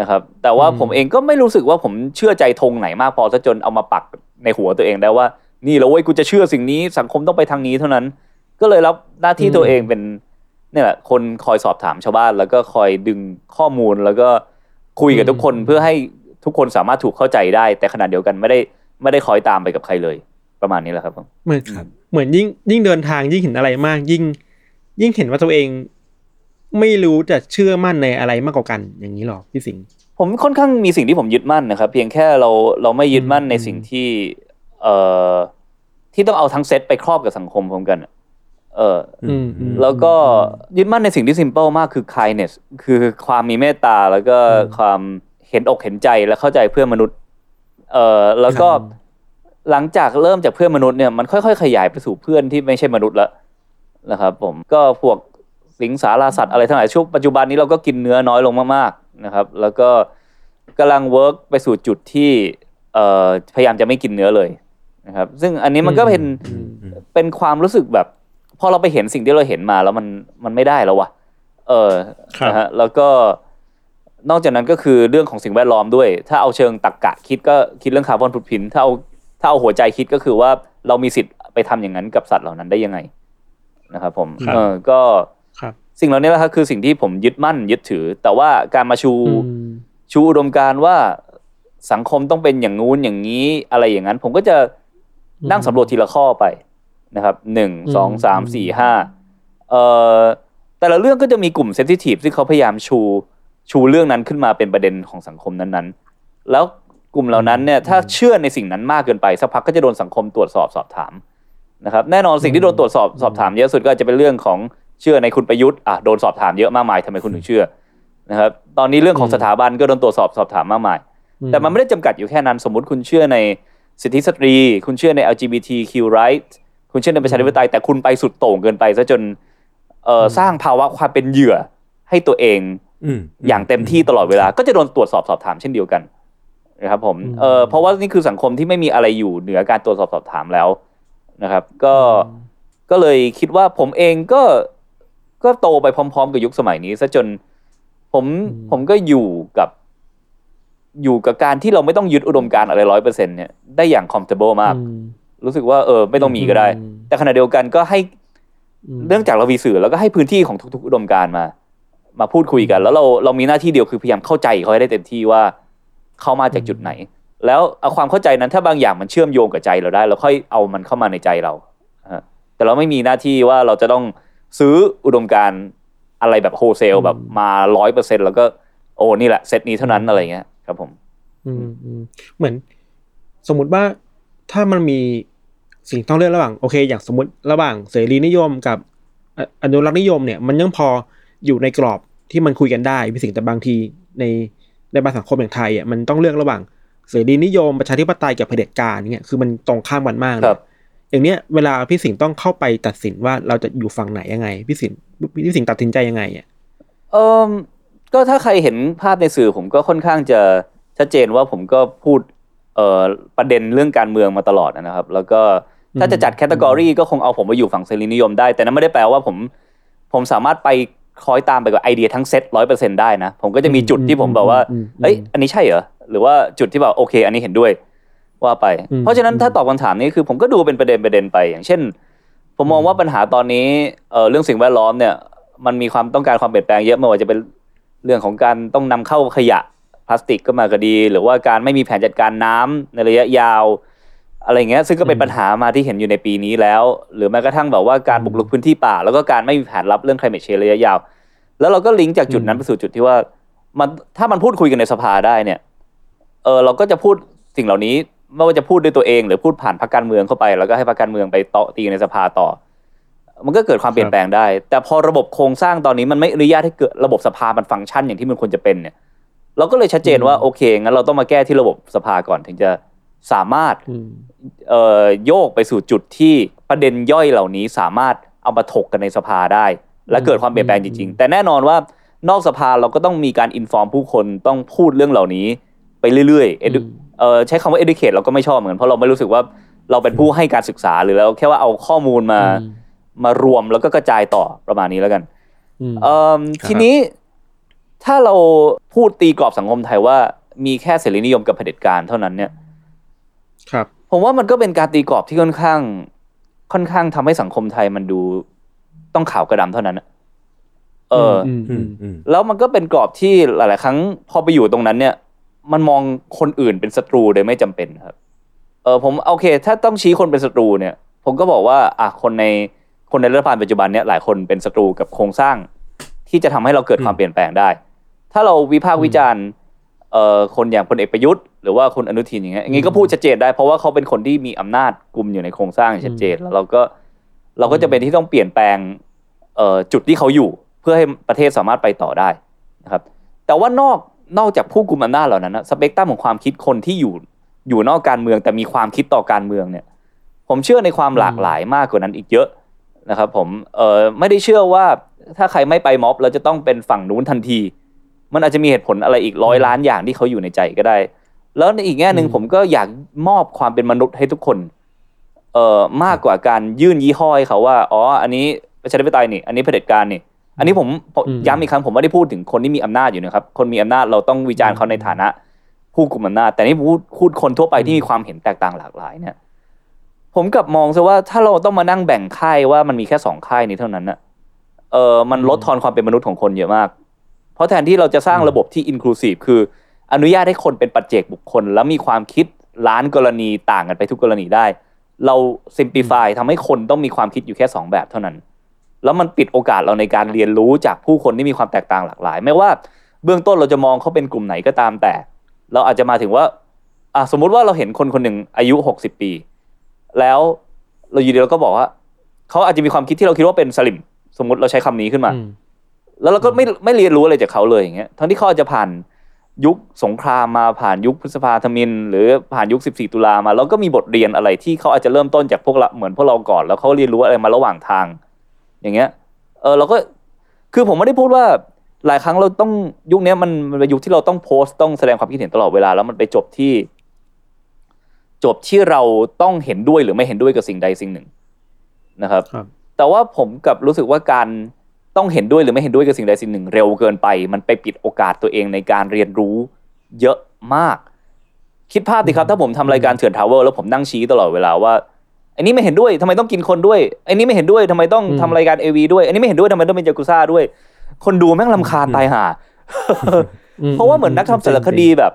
นะครับ แต่ว่าอืมผมเองก็ไม่รู้สึกว่าผมเชื่อใจธงไหนมากพอซะจนเอามาปักในหัวตัวเองได้ว่า นี่แล้วเว้ยกูจะเชื่อสิ่งนี้สังคมต้องไปทางนี้เท่านั้น ก็เลยรับหน้าที่ตัวเองเป็นเนี่ยแหละคนคอยสอบถามชาวบ้าน แล้วก็คอยดึงข้อมูลแล้วก็คุยกับทุกคนเพื่อให้ทุกคนสามารถถูกเข้าใจได้ แต่ขณะเดียวกันไม่ได้ไม่ได้คอยตามไปกับใครเลย ประมาณนี้แหละครับผมเหมือนเหมือนยิ่งยิ่งเดินทางยิ่งเห็นอะไรมาก ยิ่ง ยิ่งเห็นว่าตัวเอง ไม่รู้จะเชื่อมั่นในอะไรมากกว่ากัน อย่างนี้หรอพี่สิงห์ผมค่อนข้างมีสิ่งที่ผมยึดมั่นนะครับ เพียงแค่เราเราไม่ยึดมั่นในสิ่งที่ เอ่อที่ต้องเอาทั้งเซตไปครอบกับสังคมพร้อมกันอะเอออืมอืมแล้วก็ยึดมั่นในสิ่งที่ simple มากคือ kindness คือความมีเมตตาแล้วก็ความเห็นอกเห็นใจและเข้าใจเพื่อนมนุษย์ เอ่อแล้วก็หลังจากเริ่มจากเพื่อนมนุษย์เนี่ยมันค่อยๆ ขยายไปสู่เพื่อนที่ไม่ใช่มนุษย์แล้วนะครับผมก็พวกสิงสาราสัตว์อะไรทั้งหลายช่วงปัจจุบันนี้เราก็กินเนื้อน้อยลงมากๆนะครับ แล้วก็กำลัง work ไปสู่จุดที่เอ่อพยายามจะไม่กินเนื้อเลย นะครับซึ่งอันนี้มันก็เป็นอืมเป็นความรู้สึกแบบพอเราไปเห็นสิ่งที่เราเห็นมาแล้วมันมันไม่ได้แล้ววะเออครับนะฮะแล้วก็นอกจากนั้นก็คือเรื่องของสิ่งแวดล้อมด้วย ถ้าเอาเชิงตรรกะคิดก็คิดเรื่อง carbon footprint ถ้าเอาถ้าเอาหัวใจคิดก็คือว่าเรามีสิทธิ์ไปทำอย่างนั้นกับสัตว์เหล่านั้นได้ยังไงนะครับผมครับเออก็ครับสิ่งเหล่านี้แหละครับคือสิ่งที่ผมยึดมั่นยึดถือ แต่ว่าการมาชูอืมชูอุดมการณ์ว่าสังคมต้องเป็นอย่างงู้นอย่างนี้อะไรอย่างนั้น ผมก็จะ นั่งสำรวจทีละข้อไปนะครับหนึ่งสองสามสี่ห้าเอ่อแต่ละเรื่องก็จะมีกลุ่มเซนซิทีฟที่เขาพยายามชูชูเรื่องนั้นขึ้นมาเป็นประเด็นของสังคมนั้นๆ แล้วกลุ่มเหล่านั้นเนี่ยถ้าเชื่อในสิ่งนั้นมากเกินไปสักพักก็จะโดนสังคมตรวจสอบสอบถามนะครับแน่นอนสิ่งที่โดนตรวจสอบสอบถามเยอะสุดก็อาจจะเป็นเรื่องของเชื่อในคุณประยุทธ์อะโดนสอบถามเยอะมากมายทำไมคุณถึงเชื่อนะครับตอนนี้เรื่องของสถาบันก็โดนตรวจสอบสอบถามมากมาย แต่มันไม่ได้จำกัดอยู่แค่นั้นสมมุติคุณเชื่อใน สิทธิสตรี คุณเชื่อใน LGBTQ right คุณเชื่อในประชาธิปไตยแต่คุณไปสุดโต่งเกินไปซะจนเอ่ออสร้างภาวะความเป็นเหยื่อให้ตัวเองอืมอย่างเต็มที่ตลอดเวลา ก็จะโดนตรวจสอบสอบถามเช่นเดียวกันนะครับผมเออเพราะว่านี่คือสังคมที่ไม่มีอะไรอยู่เหนือการตรวจสอบสอบถามแล้วนะครับ ก็ก็เลยคิดว่าผมเองก็ก็โตไปพร้อม ๆ กับยุคสมัยนี้ซะจนผมผมก็อยู่กับ อยู่กับการที่เราไม่ต้องยึดอุดมการณ์อะไรร้อยเปอร์เซ็นเนี่ยได้อย่าง comfortable มากอืมรู้สึกว่าเออไม่ต้องมีก็ได้อืมแต่ขณะเดียวกันก็ให้อืมเนื่องจากเรามีสื่อแล้วก็ให้พื้นที่ของทุก ๆ อุดมการณ์มา มาพูดคุยกัน แล้วเราเรามีหน้าที่เดียวคือพยายามเข้าใจเขาให้ได้เต็มที่ว่าเขามาจากจุดไหน แล้วเอาความเข้าใจนั้นถ้าบางอย่างมันเชื่อมโยงกับใจเราได้เราค่อยเอามันเข้ามาในใจเราฮะแต่เราไม่มีหน้าที่ว่าเราจะต้องซื้ออุดมการณ์อะไรแบบโฮเซลแบบมาร้อยเปอร์เซ็นแล้วก็โอ้นี่แหละเซตนี้เท่านั้นอะไรเงี้ย ครับผม อืมอืมเหมือน สมมุติว่าถ้ามันมีสิ่งต้องเลือกระหว่างโอเค อย่างสมมติระหว่างเสรีนิยมกับออนุรักษ์นิยมเนี่ย มันยังพออยู่ในกรอบที่มันคุยกันได้พี่สิ่งแต่บางทีในในบางสังคมอย่างไทยอะมันต้องเลือกระหว่างเสรีนิยมประชาธิปไตยกับเผด็จการเนี่ยคือมันตรงข้ามกันมากเลยครับอย่างเนี้ยเวลาพี่สิงห์ต้องเข้าไปตัดสินว่าเราจะอยู่ฝั่งไหนยังไงพี่สิงห์พี่สิงห์ตัดสินใจยังไงอะเออ ก็ถ้าใครเห็นภาพในสื่อผมก็ค่อนข้างจะชัดเจนว่าผมก็พูดเอ่อประเด็นเรื่องการเมืองมาตลอดนะครับ แล้วก็ถ้าจะจัดแคตตากรีก็คงเอาผมมาอยู่ฝั่งเสรีนิยมได้ แต่นั้นไม่ได้แปลว่าผมผมสามารถไปคล้อยตามไปกับไอเดียทั้งเซตร้อยเปอร์เซ็นได้นะ ผมก็จะมีจุดที่ผมแบบว่าอืมอืมเอ้ยอันนี้ใช่เหรอหรือว่าจุดที่แบบโอเค อันนี้เห็นด้วยว่าไปอืมเพราะฉะนั้นถ้าตอบคำถามนี้คือผมก็ดูเป็นประเด็นประเด็นไป อย่างเช่น ผมมองว่าปัญหาตอนนี้เอ่อเรื่องสิ่งแวดล้อมเนี่ยมันมีความต้องการความเปลี่ยนแปลงเยอะไม่ว่าจะเป็น เรื่องของการต้องนำเข้าขยะพลาสติกก็มาก็ดี หรือว่าการไม่มีแผนจัดการน้ำในระยะยาว อะไรเงี้ยซึ่งก็เป็นปัญหามาที่เห็นอยู่ในปีนี้แล้ว หรือแม้กระทั่งแบบว่าการบุกรุกพื้นที่ป่า แล้วก็การไม่มีแผนรับเรื่อง climate change ระยะยาว แล้วเราก็ลิงก์จากจุดนั้นไปสู่จุดที่ว่ามันถ้ามันพูดคุยกันในสภาได้เนี่ยเออเราก็จะพูดสิ่งเหล่านี้ไม่ว่าจะพูดด้วยตัวเอง หรือพูดผ่านพรรคการเมืองเข้าไป แล้วก็ให้พรรคการเมืองไปต่อตีในสภาต่อ มันก็เกิดความเปลี่ยนแปลงได้ แต่พอระบบโครงสร้างตอนนี้มันไม่อนุญาตให้เกิดระบบสภามันฟังก์ชันอย่างที่มันควรจะเป็นเนี่ย เราก็เลยชัดเจนว่าโอเคงั้นเราต้องมาแก้ที่ระบบสภาก่อนถึงจะสามารถอืมเอ่อโยกไปสู่จุดที่ประเด็นย่อยเหล่านี้สามารถเอามาถกกันในสภาได้ และเกิดความเปลี่ยนแปลงจริง ๆ แต่แน่นอนว่านอกสภาเราก็ต้องมีการอินฟอร์มผู้คนต้องพูดเรื่องเหล่านี้ไปเรื่อยๆ edu- เอ่อใช้คำว่า educate เราก็ไม่ชอบเหมือนเพราะเราไม่รู้สึกว่าเราเป็นผู้ให้การศึกษาหรือเราแค่ว่าเอาข้อมูลมาอื มมารวมแล้วก็กระจายต่อประมาณนี้แล้วกันอืมเอิ่มทีนี้ถ้าเราพูดตีกรอบสังคมไทยว่ามีแค่เสรีนิยมกับเผด็จการเท่านั้นเนี่ยครับ ผมว่ามันก็เป็นการตีกรอบที่ค่อนข้าง ค่อนข้างทำให้สังคมไทยมันดูต้องขาวกระดำเท่านั้นอะเออออืมอือืมมอืมแล้วมันก็เป็นกรอบที่หลาย ๆ ครั้งพอไปอยู่ตรงนั้นเนี่ย มันมองคนอื่นเป็นศัตรูโดยไม่จำเป็นครับ เออผมโอเค ถ้าต้องชี้คนเป็นศัตรูเนี่ย ผมก็บอกว่า อะคนใน คนในรัฐบาลปัจจุบันเนี่ยหลายคนเป็นศัตรูกับโครงสร้าง ที่จะทำให้เราเกิดความเปลี่ยนแปลงได้ ถ้าเราวิพากษ์วิจารณ์เอ่อคนอย่างพลเอกประยุทธ์หรือว่าคุณอนุทินอย่างเงี้ยอย่างงี้ก็พูดชัดเจนได้เพราะว่าเขาเป็นคนที่มีอำนาจกลุ่มอยู่ในโครงสร้างอย่างชัดเจนแล้วเราก็เราก็จะเป็นที่ต้องเปลี่ยนแปลงเอ่อจุดที่เขาอยู่ เพื่อให้ประเทศสามารถไปต่อได้นะครับ แต่ว่านอกนอกจากผู้กุมอำนาจเหล่านั้นนะสเปกตรัมของความคิดคนที่อยู่อยู่นอกการเมืองแต่มีความคิดต่อการเมืองเนี่ย ผมเชื่อในความหลากหลายมากกว่านั้นอีกเยอะ นะครับผมเออไม่ได้เชื่อว่าถ้าใครไม่ไปม็อบเราจะต้องเป็นฝั่งนู้นทันที มันอาจจะมีเหตุผลอะไรอีกร้อยล้านอย่างที่เขาอยู่ในใจก็ได้ แล้วในอีกแง่หนึ่งอืมผมก็อยากมอบความเป็นมนุษย์ให้ทุกคนเอ่อมากกว่าการยื่นยี่ห้อให้เขาว่าอ๋ออันนี้ประชาธิปไตยนี่อันนี้เผด็จการนี่อันนี้ผมผมย้ำอีกครั้งผมไม่ได้พูดถึงคนที่มีอำนาจอยู่นะครับ คนมีอำนาจเราต้องวิจารณ์เขาในฐานะ ผู้กุมอำนาจแต่นี่พูดพูดคนทั่วไปที่มีความเห็นแตกต่างหลากหลายเนี่ย ผมกลับมองซะว่าถ้าเราต้องมานั่งแบ่งค่ายว่ามันมีแค่สองค่ายนี้เท่านั้นน่ะเออมันลดทอนความเป็นมนุษย์ของคนเยอะมาก เพราะแทนที่เราจะสร้างระบบที่อินคลูซีฟคืออนุญาตให้คนเป็นปัจเจกบุคคล แล้วมีความคิดล้านกรณีต่างกันไปทุกกรณีได้ เรา simplify ทำให้คนต้องมีความคิดอยู่แค่สองแบบเท่านั้น แล้วมันปิดโอกาสเราในการเรียนรู้จากผู้คนที่มีความแตกต่างหลากหลาย ไม่ว่าเบื้องต้นเราจะมองเขาเป็นกลุ่มไหนก็ตามแต่ เราอาจจะมาถึงว่าอะสมมุติว่าเราเห็นคนคนหนึ่งอายุหกสิบปี แล้วเราอยู่ดีเราก็บอกว่าเขาอาจจะมีความคิดที่เราคิดว่าเป็นสลิมสมมติเราใช้คำนี้ขึ้นมาอืมแล้วเราก็ไม่ไม่เรียนรู้อะไรจากเขาเลยอย่างเงี้ยทั้งที่เขาอาจจะผ่านยุคสงครามมาผ่านยุคพฤษภาธมิน หรือผ่านยุค 14 ตุลามา แล้วก็มีบทเรียนอะไรที่เขาอาจจะเริ่มต้นจากพวกเราเหมือนพวกเราก่อน แล้วเขาเรียนรู้อะไรมาระหว่างทาง อย่างเงี้ยเออเราก็คือผมไม่ได้พูดว่าหลายครั้งเราต้องยุคเนี้ยมันมันเป็นยุคที่เราต้องโพสต์ต้องแสดงความคิดเห็นตลอดเวลาแล้วมันไปจบที่ จบที่เราต้องเห็นด้วยหรือไม่เห็นด้วยกับสิ่งใดสิ่งหนึ่งนะครับครับแต่ว่าผมกลับรู้สึกว่าการต้องเห็นด้วยหรือไม่เห็นด้วยกับสิ่งใดสิ่งหนึ่ง เร็วเกินไป มันไปปิดโอกาสตัวเองในการเรียนรู้เยอะมาก คิดภาพดิครับ ถ้าผมทำรายการเถื่อน Travel แล้วผมนั่งชี้ตลอดเวลาว่าอันนี้ไม่เห็นด้วยทำไมต้องกินคนด้วยอันนี้ไม่เห็นด้วยทำไมต้องอืมทำรายการ AV ด้วย อันนี้ไม่เห็นด้วยทำไมต้องเป็นยากุซ่าด้วย คนดูแม่งรำคาญตายห่าอืมเพราะว่าเหมือนนักทำสารคดีแบบ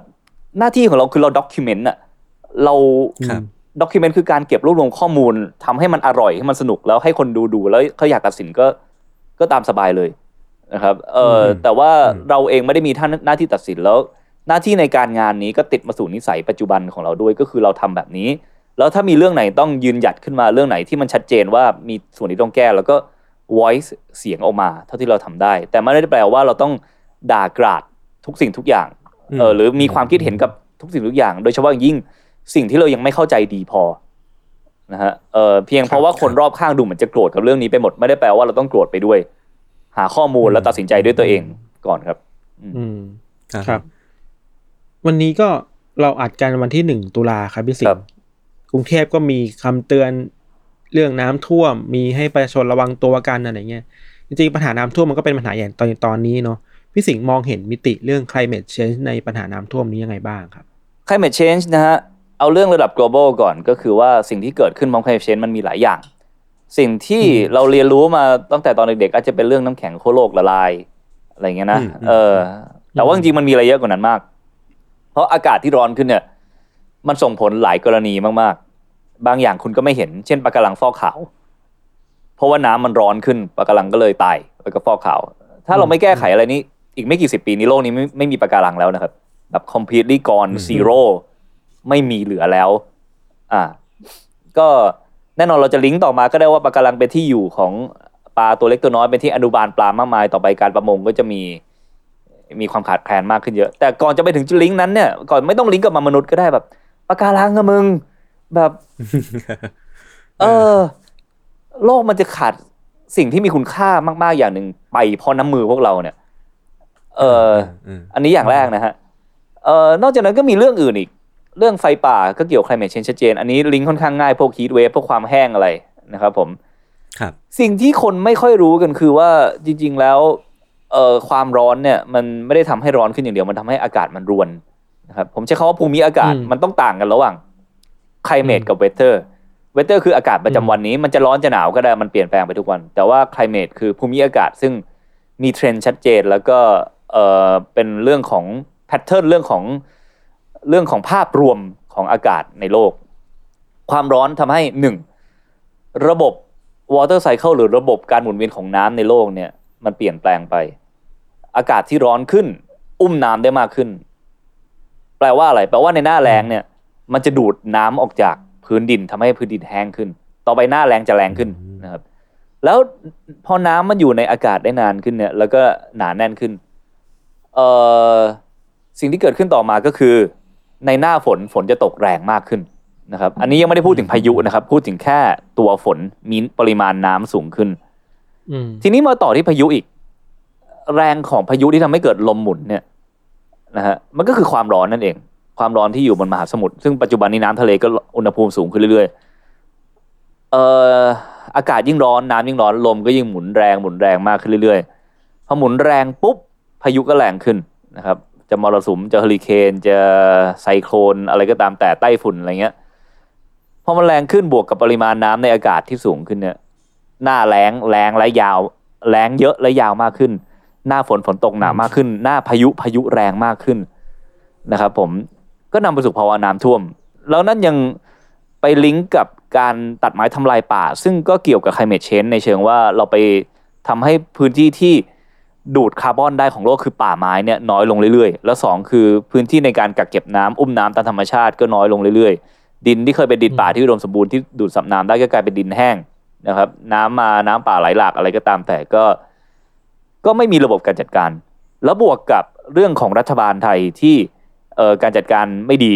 หน้าที่ของเราคือเรา document อะ เราครับ document คือการเก็บรวบรวมข้อมูลทำให้มันอร่อยให้มันสนุกแล้วให้คนดูดูแล้วเขาอยากตัดสินก็ก็ตามสบายเลยนะครับเอออมแต่ว่าอืมเราเองไม่ได้มีท่านหน้าที่ตัดสินแล้ว หน้าที่ในการงานนี้ก็ติดมาสู่นิสัยปัจจุบันของเราด้วยก็คือเราทำแบบนี้ แล้วถ้ามีเรื่องไหนต้องยืนหยัดขึ้นมาเรื่องไหนที่มันชัดเจนว่ามีส่วนที่ต้องแก้แล้วก็ voice เสียงออกมาเท่าที่เราทำได้ แต่ไม่ได้แปลว่าเราต้องด่ากราดทุกสิ่งทุกอย่างเออหรือมีความคิดเห็นกับทุกสิ่งทุกอย่าง โดยเฉพาะอย่างยิ่ง สิ่งที่เรายังไม่เข้าใจดีพอนะฮะเออเพียงเพราะว่าคนรอบข้างดูเหมือนจะโกรธกับเรื่องนี้ไปหมดไม่ได้แปลว่าเราต้องโกรธไปด้วย หาข้อมูลแล้วตัดสินใจด้วยตัวเองก่อนครับ อืมครับครับวันนี้ก็เราอัดกันวันที่หนึ่งตุลาครับพี่สิงครับห์กรุงเทพก็มีคำเตือนเรื่องน้ำท่วม มีให้ประชาชนระวังตัวกันอะไรเงี้ยจริงๆปัญหาน้ำท่วมมันก็เป็นปัญหาอย่างตอนตอนนี้เนาะพี่สิงห์มองเห็นมิติเรื่อง climate change ในปัญหาน้ำท่วมนี้ยังไงบ้างครับ climate change นะฮะ เอาเรื่องระดับ global ก่อนก็คือว่าสิ่งที่เกิดขึ้นพร้อม climate change มันมีหลายอย่าง สิ่งที่เราเรียนรู้มาตั้งแต่ตอนเด็กๆอาจจะเป็นเรื่องน้ำแข็งขั้วโลกละลายอะไรเงี้ยนะอืมอืมเออ แต่ว่าจริงๆมันมีอะไรเยอะกว่านั้นมาก เพราะอากาศที่ร้อนขึ้นเนี่ย มันส่งผลหลายกรณีมากๆ บางอย่างคุณก็ไม่เห็น เช่นปะการังฟอกขาวเพราะว่าน้ำมันร้อนขึ้นปะการังก็เลยตายแล้วก็ฟอกขาว ถ้าเราไม่แก้ไขอะไรนี้ อีกไม่กี่สิบปีนี้โลกนี้ไม่ไม่มีปะการังแล้วนะครับ แบบ completely gone zero ไม่มีเหลือแล้ว อ่า ก็แน่นอนเราจะลิงก์ต่อมาก็ได้ว่าปะการังเป็นที่อยู่ของปลาตัวเล็กตัวน้อยเป็นที่อนุบาลปลามากมายต่อไปการประมงก็จะมีมีความขาดแคลนมากขึ้นเยอะ แต่ก่อนจะไปถึงลิงก์นั้นเนี่ยก่อนไม่ต้องลิงก์กับมนุษย์ก็ได้แบบปะการังอะมึง แบบ เออ โลกมันจะขาดสิ่งที่มีคุณค่ามาก ๆ อย่างหนึ่งไปเพราะน้ำมือพวกเราเนี่ย เอออืมอันนี้อย่างแรกนะฮะเอ่อนอกจากนั้นก็มีเรื่องอื่นอีก เรื่องไฟป่าก็เกี่ยวกับ climate change ชัดเจน อันนี้ลิงก์ค่อนข้างง่ายพวก heat wave พวกความแห้งอะไรนะครับผมครับสิ่งที่คนไม่ค่อยรู้กันคือว่าจริง ๆ แล้วเอ่อความร้อนเนี่ยมันไม่ได้ทำให้ร้อนขึ้นอย่างเดียว มันทำให้อากาศมันรวนนะครับผมใช้คำว่าภูมิอากาศอืมมันต้องต่างกันระหว่าง climate กับ weather weather คืออากาศประจำวันนี้มันจะร้อนจะหนาวก็ได้มันเปลี่ยนแปลงไปทุกวัน แต่ว่า climate คือภูมิอากาศซึ่งมีเทรนด์ชัดเจนแล้วก็เอ่อเป็นเรื่องของ pattern เรื่องของ เรื่องของภาพรวมของอากาศในโลก ความร้อนทำให้หนึ่งระบบ water cycle หรือระบบการหมุนเวียนของน้ำในโลกเนี่ยมันเปลี่ยนแปลงไป อากาศที่ร้อนขึ้น อุ้มน้ำได้มากขึ้น แปลว่าอะไร แปลว่าในหน้าแรงเนี่ย มันจะดูดน้ำออกจากพื้นดินทำให้พื้นดินแห้งขึ้น ต่อไปหน้าแรงจะแรงขึ้นนะครับ แล้วพอน้ำมันอยู่ในอากาศได้นานขึ้นเนี่ย แล้วก็หนาแน่นขึ้น เอ่อสิ่งที่เกิดขึ้นต่อมาก็คือ ในหน้าฝนฝนจะตกแรงมากขึ้นนะครับ อันนี้ยังไม่ได้พูดถึงพายุนะครับ พูดถึงแค่ตัวฝนมีปริมาณน้ำสูงขึ้นอืมทีนี้มาต่อที่พายุอีก แรงของพายุที่ทำให้เกิดลมหมุนเนี่ยนะฮะมันก็คือความร้อนนั่นเอง ความร้อนที่อยู่บนมหาสมุทรซึ่งปัจจุบันนี้น้ำทะเลก็อุณหภูมิสูงขึ้นเรื่อยๆเอ่ออากาศยิ่งร้อนน้ำยิ่งร้อนลมก็ยิ่งหมุนแรงหมุนแรงมากขึ้นเรื่อยๆพอหมุนแรงปุ๊บพายุก็แรงขึ้นนะครับ จะมรสุมจะเฮอริเคนจะไซโคลนอะไรก็ตามแต่ใต้ฝุ่นอะไรเงี้ยพอมันแรงขึ้นบวกกับปริมาณน้ำในอากาศที่สูงขึ้นเนี่ยหน้าแล้งแรงและยาวแรงเยอะและยาวมากขึ้น หน้าฝนฝนตกหนามากขึ้น หน้าพายุพายุแรงมากขึ้นนะครับ ผมก็นำไปสู่ภาวะน้ำท่วม แล้วนั่นยังไปลิงก์กับการตัดไม้ทำลายป่า ซึ่งก็เกี่ยวกับ climate change ในเชิงว่าเราไปทำให้พื้นที่ที่ ดูดคาร์บอนได้ของโลกคือป่าไม้เนี่ยน้อยลงเรื่อยๆ แล้วสองคือพื้นที่ในการกักเก็บน้ำอุ้มน้ำตามธรรมชาติก็น้อยลงเรื่อยๆ ดินที่เคยเป็นดินป่าที่อุดมสมบูรณ์ที่ดูดซับน้ำได้ก็กลายเป็นดินแห้งนะครับ น้ำมาน้ำป่าไหลหลากอะไรก็ตามแต่ก็ ก็ไม่มีระบบการจัดการ แล้วบวกกับเรื่องของรัฐบาลไทยที่เอ่อการจัดการไม่ดี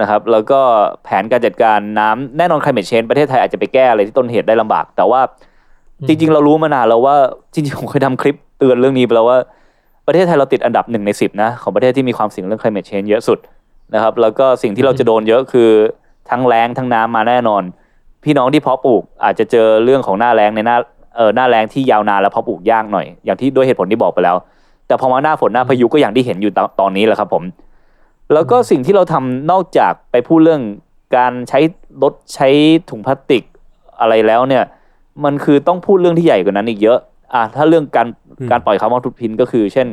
นะครับ แล้วก็แผนการจัดการน้ำแน่นอน climate change ประเทศไทยอาจจะไปแก้อะไรที่ต้นเหตุได้ลำบาก แต่ว่าจริง ๆ เรารู้มานานแล้วว่าจริงๆผมเคยทำคลิป เตือนเรื่องนี้ไปแล้วว่า ประเทศไทยเราติดอันดับหนึ่งในสิบนะ ของประเทศที่มีความเสี่ยงเรื่อง climate change เยอะสุดนะครับ แล้วก็สิ่งที่เราจะโดนเยอะคือทั้งแรงทั้งน้ำมาแน่นอน พี่น้องที่เพาะปลูกอาจจะเจอเรื่องของหน้าแรงในหน้าเออหน้าแรงที่ยาวนานแล้วเพาะปลูกยากหน่อย อย่างที่ด้วยเหตุผลที่บอกไปแล้ว แต่พอมาหน้าฝนหน้าพายุก็อย่างที่เห็นอยู่ตตอนนี้แหละครับผม แล้วก็สิ่งที่เราทำนอกจากไปพูดเรื่องการใช้ลดใช้ถุงพลาสติกอะไรแล้วเนี่ย มันคือต้องพูดเรื่องที่ใหญ่กว่านั้นอีกเยอะ อะถ้าเรื่องการอืมการปล่อยคาร์บอนฟุตพินก็คือ เช่น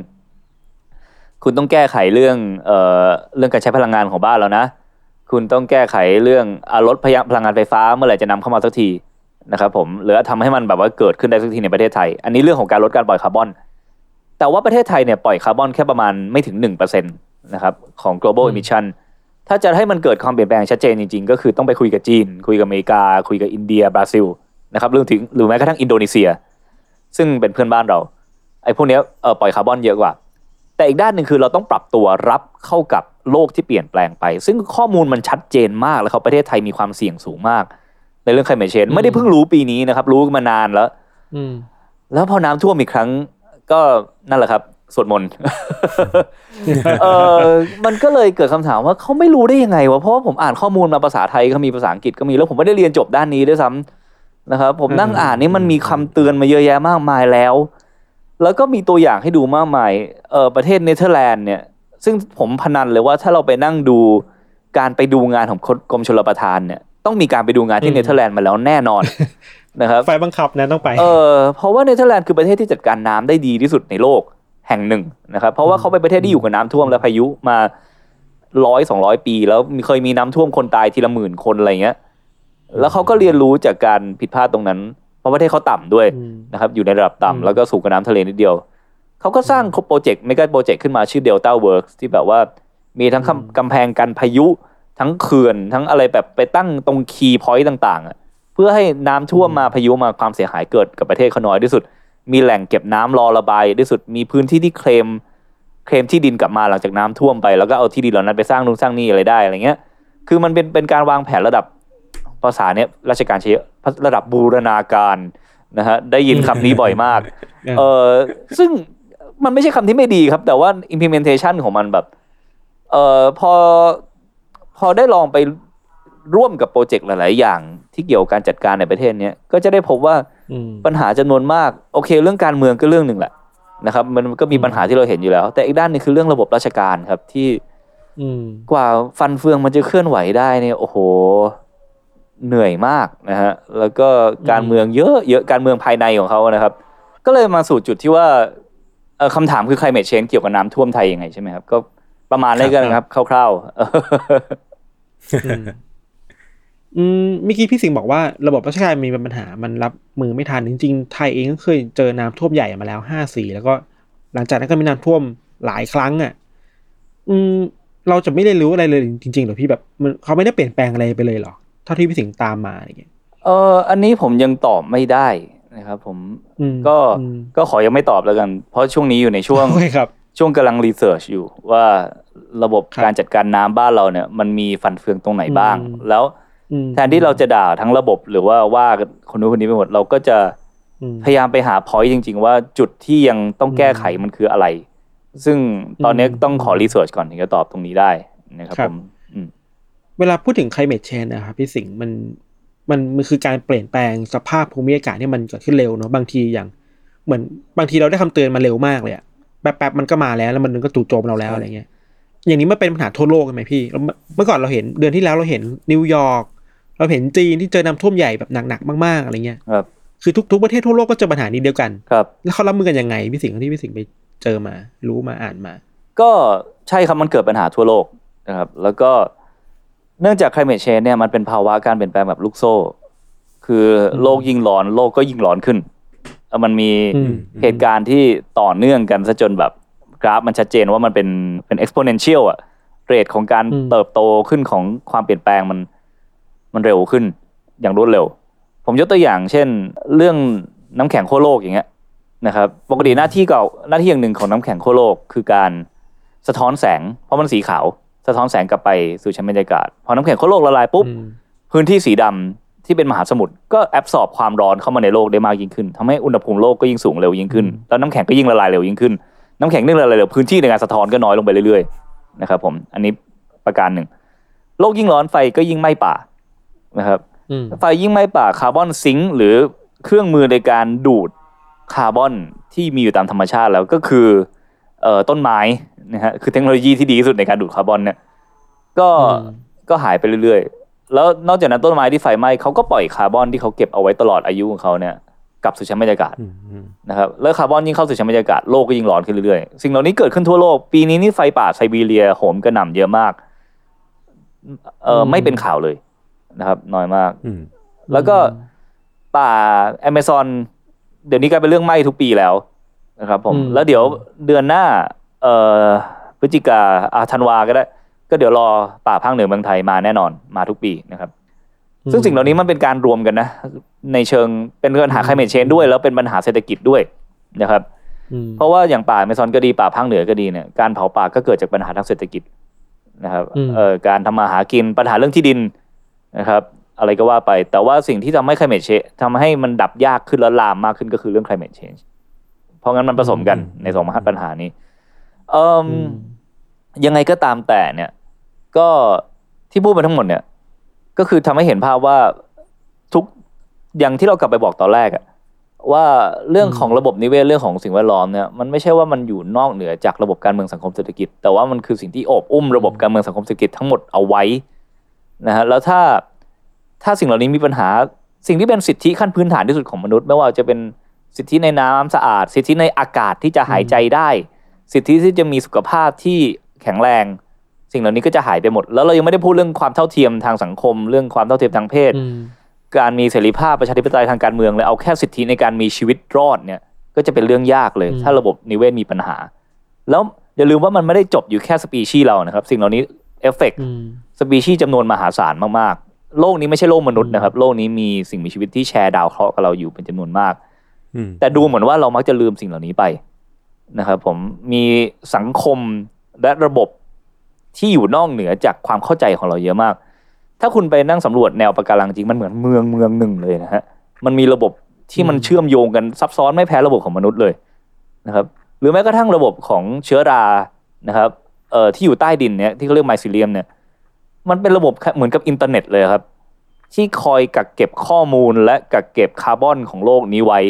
คุณต้องแก้ไขเรื่องเอ่อเรื่องการใช้พลังงานของบ้านแล้วนะ คุณต้องแก้ไขเรื่องอะลดพยพลังงานไฟฟ้าเมื่อไหร่จะนำเข้ามาสักทีนะครับผมหรือทำให้มันแบบว่าเกิดขึ้นได้สักทีในประเทศไทย อันนี้เรื่องของการลดการปล่อยคาร์บอน แต่ว่าประเทศไทยเนี่ยปล่อยคาร์บอนแค่ประมาณไม่ถึง1%นะครับของ global emission ถ้าจะให้มันเกิดความเปลี่ยนแปลงชัดเจนจริงๆ ก็คือต้องไปคุยกับจีน คุยกับอเมริกา คุยกับอินเดียบราซิลนะครับรวมถึงหรือแม้กระทั่งอินโดนีเซีย ซึ่งเป็นเพื่อนบ้านเราไอ้พวกเนี้ยเอ่อปล่อยคาร์บอนเยอะกว่า แต่อีกด้านหนึ่งคือเราต้องปรับตัวรับเข้ากับโลกที่เปลี่ยนแปลงไป ซึ่งข้อมูลมันชัดเจนมากแล้วครับประเทศไทยมีความเสี่ยงสูงมาก ในเรื่อง climate change ไม่ได้เพิ่งรู้ปีนี้นะครับ รู้มานานแล้วอืมแล้วพอน้ำท่วมอีกครั้ง ก็นั่นแหละครับสวดมนต์เออมันก็เลยเกิดคำถามว่าเขาไม่รู้ได้ยังไงวะเพราะว่าผมอ่านข้อมูลมาภาษาไทยก็มีภาษาอังกฤษก็มีแล้วผมไม่ได้เรียนจบด้านนี้ด้วยซ้ำ นะครับผมนั่งอ่านนี่มันมีคำเตือนมาเยอะแยะมากมายแล้ว แล้วก็มีตัวอย่างให้ดูมากมายเออประเทศเนเธอร์แลนด์เนี่ย ซึ่งผมพนันเลยว่าถ้าเราไปนั่งดูการไปดูงานของกรมชลประทานเนี่ยต้องมีการไปดูงานที่อืมเนเธอร์แลนด์มาแล้วแน่นอนนะครับไฟบังคับนะต้องไปเออเพราะว่าเนเธอร์แลนด์คือประเทศที่จัดการน้ำได้ดีที่สุดในโลกแห่งหนึ่งนะครับ เพราะว่าเขาเป็นประเทศที่อยู่กับน้ำท่วมและพายุมาร้อยสองร้อยปี แล้วมีเคยมีน้ำท่วมคนตายทีละหมื่นคนอะไรเงี้ย แล้วเขาก็เรียนรู้จากการผิดพลาดตรงนั้น เพราะประเทศเขาต่ำด้วยอืมนะครับ อยู่ในระดับต่ำอืมแล้วก็สูงกว่าน้ำทะเลนิดเดียวเขาก็สร้างโปรเจกต์ไม่ก็โปรเจกต์ขึ้นมาชื่อ Delta Works ที่แบบว่ามีทั้งกำกำแพงกันพายุ ทั้งเขื่อนทั้งอะไรแบบไปตั้งตรงคีย์พอยต์ต่างๆอะเพื่อให้น้ำท่วมมาพายุมาความเสียหายเกิดกับประเทศเขาน้อยที่สุด มีแหล่งเก็บน้ำรอระบายที่สุดมีพื้นที่ที่เคลมเคลมที่ดินกลับมาหลังจากน้ำท่วมไปแล้วก็เอาที่ดินเหล่านั้นไปสร้างนู่นสร้างนี่อะไรได้อะไรเงี้ย คือมันเป็นเป็นการวางแผนระดับ ภาษาเนี้ยราชการใช้เยอะระดับบูรณาการนะฮะได้ยินคำนี้บ่อยมากเออซึ่งมันไม่ใช่คำที่ไม่ดีครับ แต่ว่า implementation ของมันแบบเออพอพอได้ลองไปร่วมกับโปรเจกต์หลาย ๆ อย่างที่เกี่ยวกับการจัดการในประเทศเนี้ยก็จะได้พบว่าอืมปัญหาจำนวนมาก โอเค เรื่องการเมืองก็เรื่องหนึ่งแหละนะครับมันก็มีปัญหาที่เราเห็นอยู่แล้ว แต่อีกด้านหนึงคือเรื่องระบบราชการครับที่อืมกว่าฟันเฟืองมันจะเคลื่อนไหวได้เนี่ยโอ้โห เหนื่อยมากนะฮะแล้วก็การเมืองเยอะเยอะการเมืองภายในของเขานะครับ ก็เลยมาสู่จุดที่ว่าเอ่อคำถามคือ climate change เกี่ยวกับน้ำท่วมไทยยังไงใช่ไหมครับ ก็ประมาณนี้กันนะครับ คร่าวๆเอออืมเมื่อกี้พี่สิงห์บอกว่าระบบราชการมีปัญหา มันรับมือไม่ทันจริงๆ ไทยเองก็เคยเจอน้ำท่วมใหญ่มาแล้วห้าสี่แล้วก็หลังจากนั้นก็มีน้ำท่วมหลายครั้งอะ อืม เราจะไม่ได้รู้อะไรเลยจริงๆเหรอพี่แบบ มันเขาไม่ได้เปลี่ยนแปลงอะไรไปเลยเหรอ เท่าที่พี่สิงห์ตามมาอะไรเงี้ยเอออันนี้ผมยังตอบไม่ได้นะครับ ผมอืมก็อืมก็ขอยังไม่ตอบแล้วกัน เพราะช่วงนี้อยู่ในช่วงโอเคครับช่วงกำลังรีเสิร์ชอยู่ว่าระบบครับการจัดการน้ำบ้านเราเนี่ย มันมีฟันเฟืองตรงไหนบ้างอืมแล้วอืมแทนที่เราจะด่าทั้งระบบหรือว่าว่าคนนู้นคนนี้ไปหมดเราก็จะอืมพยายามไปหาพอยต์จริง ๆ ว่าจุดที่ยังต้องแก้ไขมันคืออะไร ซึ่งตอนนี้อืมต้องขอรีเสิร์ชก่อนถึงจะตอบตรงนี้ได้นะครับครับผมอืม เวลาพูดถึง climate change นะครับพี่สิงห์มันมันมันคือการเปลี่ยนแปลงสภาพภูมิอากาศที่มันเกิดขึ้นเร็วเนาะบางทีอย่าง เหมือนบางทีเราได้คำเตือนมาเร็วมากเลยอะแป๊บๆมันก็มาแล้วแล้วมันก็จู่โจมเราแล้วอะไรเงี้ย อย่างนี้มันเป็นปัญหาทั่วโลกใช่ไหมพี่แล้วเมื่อก่อนเราเห็นเดือนที่แล้วเราเห็นนิวยอร์กเราเห็นจีนที่เจอน้ำท่วมใหญ่แบบหนักๆมากๆอะไรเงี้ยครับคือทุกทุกประเทศทั่วโลกก็เจอปัญหานี้เดียวกันครับแล้วเขารับมือกันยังไงพี่สิงห์ที่พี่สิงห์ไปเจอมา รู้มาอ่านมา ก็ใช่ครับมันเกิดปัญหาทั่วโลกนะครับ แล้วก็เนื่องจาก climate change เนี่ยมันเป็นภาวะการเปลี่ยนแปลงแบบลูกโซ่ คือโลกยิ่งร้อนโลกก็ยิ่งร้อนขึ้นเอ่อมันมีอืมเหตุการณ์ที่ต่อเนื่องกันซะจนแบบกราฟมันชัดเจนว่ามันเป็นเป็น exponential อะเรทของการอืมเติบโตขึ้นของความเปลี่ยนแปลงมันมันเร็วขึ้นอย่างรวดเร็ว ผมยกตัวอย่าง เช่น เรื่องน้ำแข็งขั้วโลกอย่างเงี้ยนะครับปกติหน้าที่เก่าหน้าที่อย่างหนึ่งของน้ำแข็งขั้วโลกคือการสะท้อนแสง เพราะมันสีขาว สะท้อนแสงกลับไปสู่ชั้นบรรยากาศ พอน้ำแข็งขั้วโลกละลายปุ๊บอืมพื้นที่สีดำที่เป็นมหาสมุทรก็แอบสอบความร้อนเข้ามาในโลกได้มากยิ่งขึ้นทำให้อุณหภูมิโลกก็ยิ่งสูงเร็วยิ่งขึ้น แล้วน้ำแข็งก็ยิ่งละลายเร็วยิ่งขึ้น น้ำแข็งยิ่งละลายเร็วพื้นที่ในการสะท้อนก็น้อยลงไปเรื่อยๆนะครับผมอันนี้ประการหนึ่ง โลกยิ่งร้อนไฟก็ยิ่งไหม้ป่านะครับอืมไฟยิ่งไหม้ป่า carbon sink หรือเครื่องมือในการดูดคาร์บอนที่มีอยู่ตามธรรมชาติแล้วก็คือเอ่อ ต้นไม้นะฮะคือเทคโนโลยีที่ดีที่สุดในการดูดคาร์บอนเนี่ยก็อืมก็หายไปเรื่อยๆ แล้วนอกจากนั้นต้นไม้ที่ไฟไหม้เขาก็ปล่อยคาร์บอนที่เขาเก็บเอาไว้ตลอดอายุของเขาเนี่ยกลับสู่ชั้นบรรยากาศอืมอืมนะครับแล้วคาร์บอนยิ่งเข้าสู่ชั้นบรรยากาศโลกก็ยิ่งร้อนขึ้นเรื่อยๆ สิ่งเหล่านี้เกิดขึ้นทั่วโลก ปีนี้นี่ไฟป่าไซบีเรียโหมกระหน่ำเยอะมากเออไม่เป็นข่าวเลยนะครับ น้อยมากอืมแล้วก็ป่าแอม z ซอนเดี๋ยวนี้กลายเป็นเรื่องไหม้ทุกปีแล้ว นะครับผมอืมแล้วเดี๋ยวเดือนหน้าเอ่อพฤศจิกาอาธันวาก็ได้ ก็เดี๋ยวรอป่าภาคเหนือเมืองไทยมาแน่นอนมาทุกปีนะครับ ซึ่งสิ่งเหล่านี้มันเป็นการรวมกันนะ ในเชิงเป็นปัญหา climate change ด้วย แล้วเป็นปัญหาเศรษฐกิจด้วยนะครับอืมเพราะว่าอย่างป่าแอมซอนก็ดีป่าภาคเหนือก็ดีเนี่ยการเผาป่าก็เกิดจากปัญหาทางเศรษฐกิจนะครับอืมเอ่อการทำมาหากินปัญหาเรื่องที่ดินนะครับ อะไรก็ว่าไป แต่ว่าสิ่งที่ทำให้ climate change ทำให้มันดับยากขึ้นและลามมากขึ้นก็คือเรื่อง climate change เพราะงั้นมันผสมกันในสองปัญหานี้เอ่มยังไงก็ตามแต่เนี่ย ก็ที่พูดมาทั้งหมดเนี่ย ก็คือทำให้เห็นภาพว่าทุกอย่างที่เรากลับไปบอกตอนแรกอะว่าเรื่องของระบบนิเวศเรื่องของสิ่งแวดล้อมเนี่ยมันไม่ใช่ว่ามันอยู่นอกเหนือจากระบบการเมืองสังคมเศรษฐกิจ แต่ว่ามันคือสิ่งที่โอบอุ้มระบบการเมืองสังคมเศรษฐกิจทั้งหมดเอาไว้นะฮะแล้วถ้าถ้าสิ่งเหล่านี้มีปัญหาสิ่งที่เป็นสิทธิขั้นพื้นฐานที่สุดของมนุษย์ ไม่ว่าจะเป็น สิทธิในน้ำสะอาด สิทธิในอากาศที่จะหายใจได้ สิทธิที่จะมีสุขภาพที่แข็งแรง สิ่งเหล่านี้ก็จะหายไปหมด แล้วเรายังไม่ได้พูดเรื่องความเท่าเทียมทางสังคม เรื่องความเท่าเทียมทางเพศอืมการมีเสรีภาพประชาธิปไตยทางการเมืองเลยเอาแค่สิทธิในการมีชีวิตรอดเนี่ย ก็จะเป็นเรื่องยากเลยอืมถ้าระบบนิเวศมีปัญหา แล้วอย่าลืมว่ามันไม่ได้จบอยู่แค่สปีชีส์เรานะครับ สิ่งเหล่านี้ affect อืมสปีชีส์จำนวนมหาศาลมากๆ โลกนี้ไม่ใช่โลกมนุษย์นะครับ โลกนี้มีสิ่งมีชีวิตที่แชร์ดาวเคราะห์กับเราอยู่เป็นจำนวนมากอืม แต่ดูเหมือนว่าเรามักจะลืมสิ่งเหล่านี้ไปนะครับผมมีสังคมและระบบที่อยู่นอกเหนือจากความเข้าใจของเราเยอะมาก ถ้าคุณไปนั่งสำรวจแนวปะการังจริงมันเหมือนเมืองเมืองหนึ่งเลยนะฮะมันมีระบบที่มันเชื่อมโยงกันซับซ้อนไม่แพ้ระบบของมนุษย์เลยนะครับ หรือแม้กระทั่งระบบของเชื้อรานะครับเอ่อที่อยู่ใต้ดินเนี่ยที่เขาเรียก mycelium เนี่ยมันเป็นระบบเหมือนกับอินเทอร์เน็ตเลยครับ ที่คอยกักเก็บข้อมูลและกักเก็บคาร์บอนของโลกนี้ไว้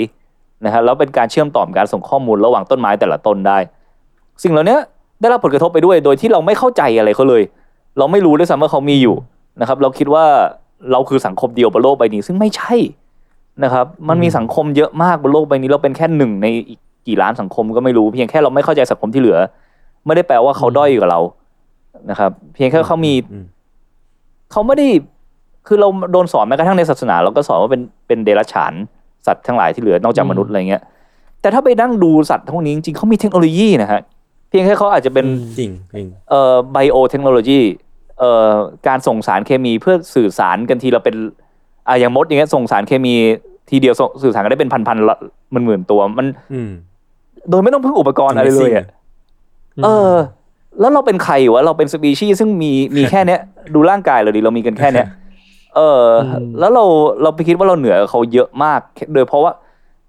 นะฮะแล้วเป็นการเชื่อมต่อการส่งข้อมูลระหว่างต้นไม้แต่ละต้นได้ สิ่งเหล่านี้ได้รับผลกระทบไปด้วย โดยที่เราไม่เข้าใจอะไรเขาเลย เราไม่รู้ด้วยซ้ำว่าเขามีอยู่นะครับ เราคิดว่าเราคือสังคมเดียวบนโลกใบนี้ ซึ่งไม่ใช่นะครับ มันมีสังคมเยอะมากบนโลกใบนี้เราเป็นแค่หนึ่งในอีกกี่ล้านสังคมก็ไม่รู้เพียงแค่เราไม่เข้าใจสังคมที่เหลือ ไม่ได้แปลว่าเขาด้อยกว่าเรานะครับ เพียงแค่เขามีอืมเขาไม่ได้คือเราโดนสอนแม้กระทั่งในศาสนา เราก็สอนว่าเป็นเป็นเดรัจฉาน สัตว์ทั้งหลายที่เหลือนอกจากมนุษย์อะไรเงี้ยแต่ถ้าไปนั่งดูสัตว์พวกนี้จริงๆเขามีเทคโนโลยีนะฮะเพียงแค่เขาอาจจะเป็นจริงจริงเอ่อไบโอเทคโนโลยีเอ่อการส่งสารเคมีเพื่อสื่อสารกันทีเราเป็นอะอย่างมดอย่างเงี้ยส่งสารเคมีทีเดียวส่งสื่อสารกันได้เป็นพันๆละหมื่นๆตัวมันอืมโดยไม่ต้องพึ่งอุปกรณ์อะไรเลยอะเออ แล้วเราเป็นใครวะเราเป็นสปีชีส์ซึ่งมีมีแค่เนี้ย ดูร่างกายเราดิเรามีกันแค่เนี้ย เอออมแล้วเราเราไปคิดว่าเราเหนือเขาเยอะมาก โดยเพราะว่า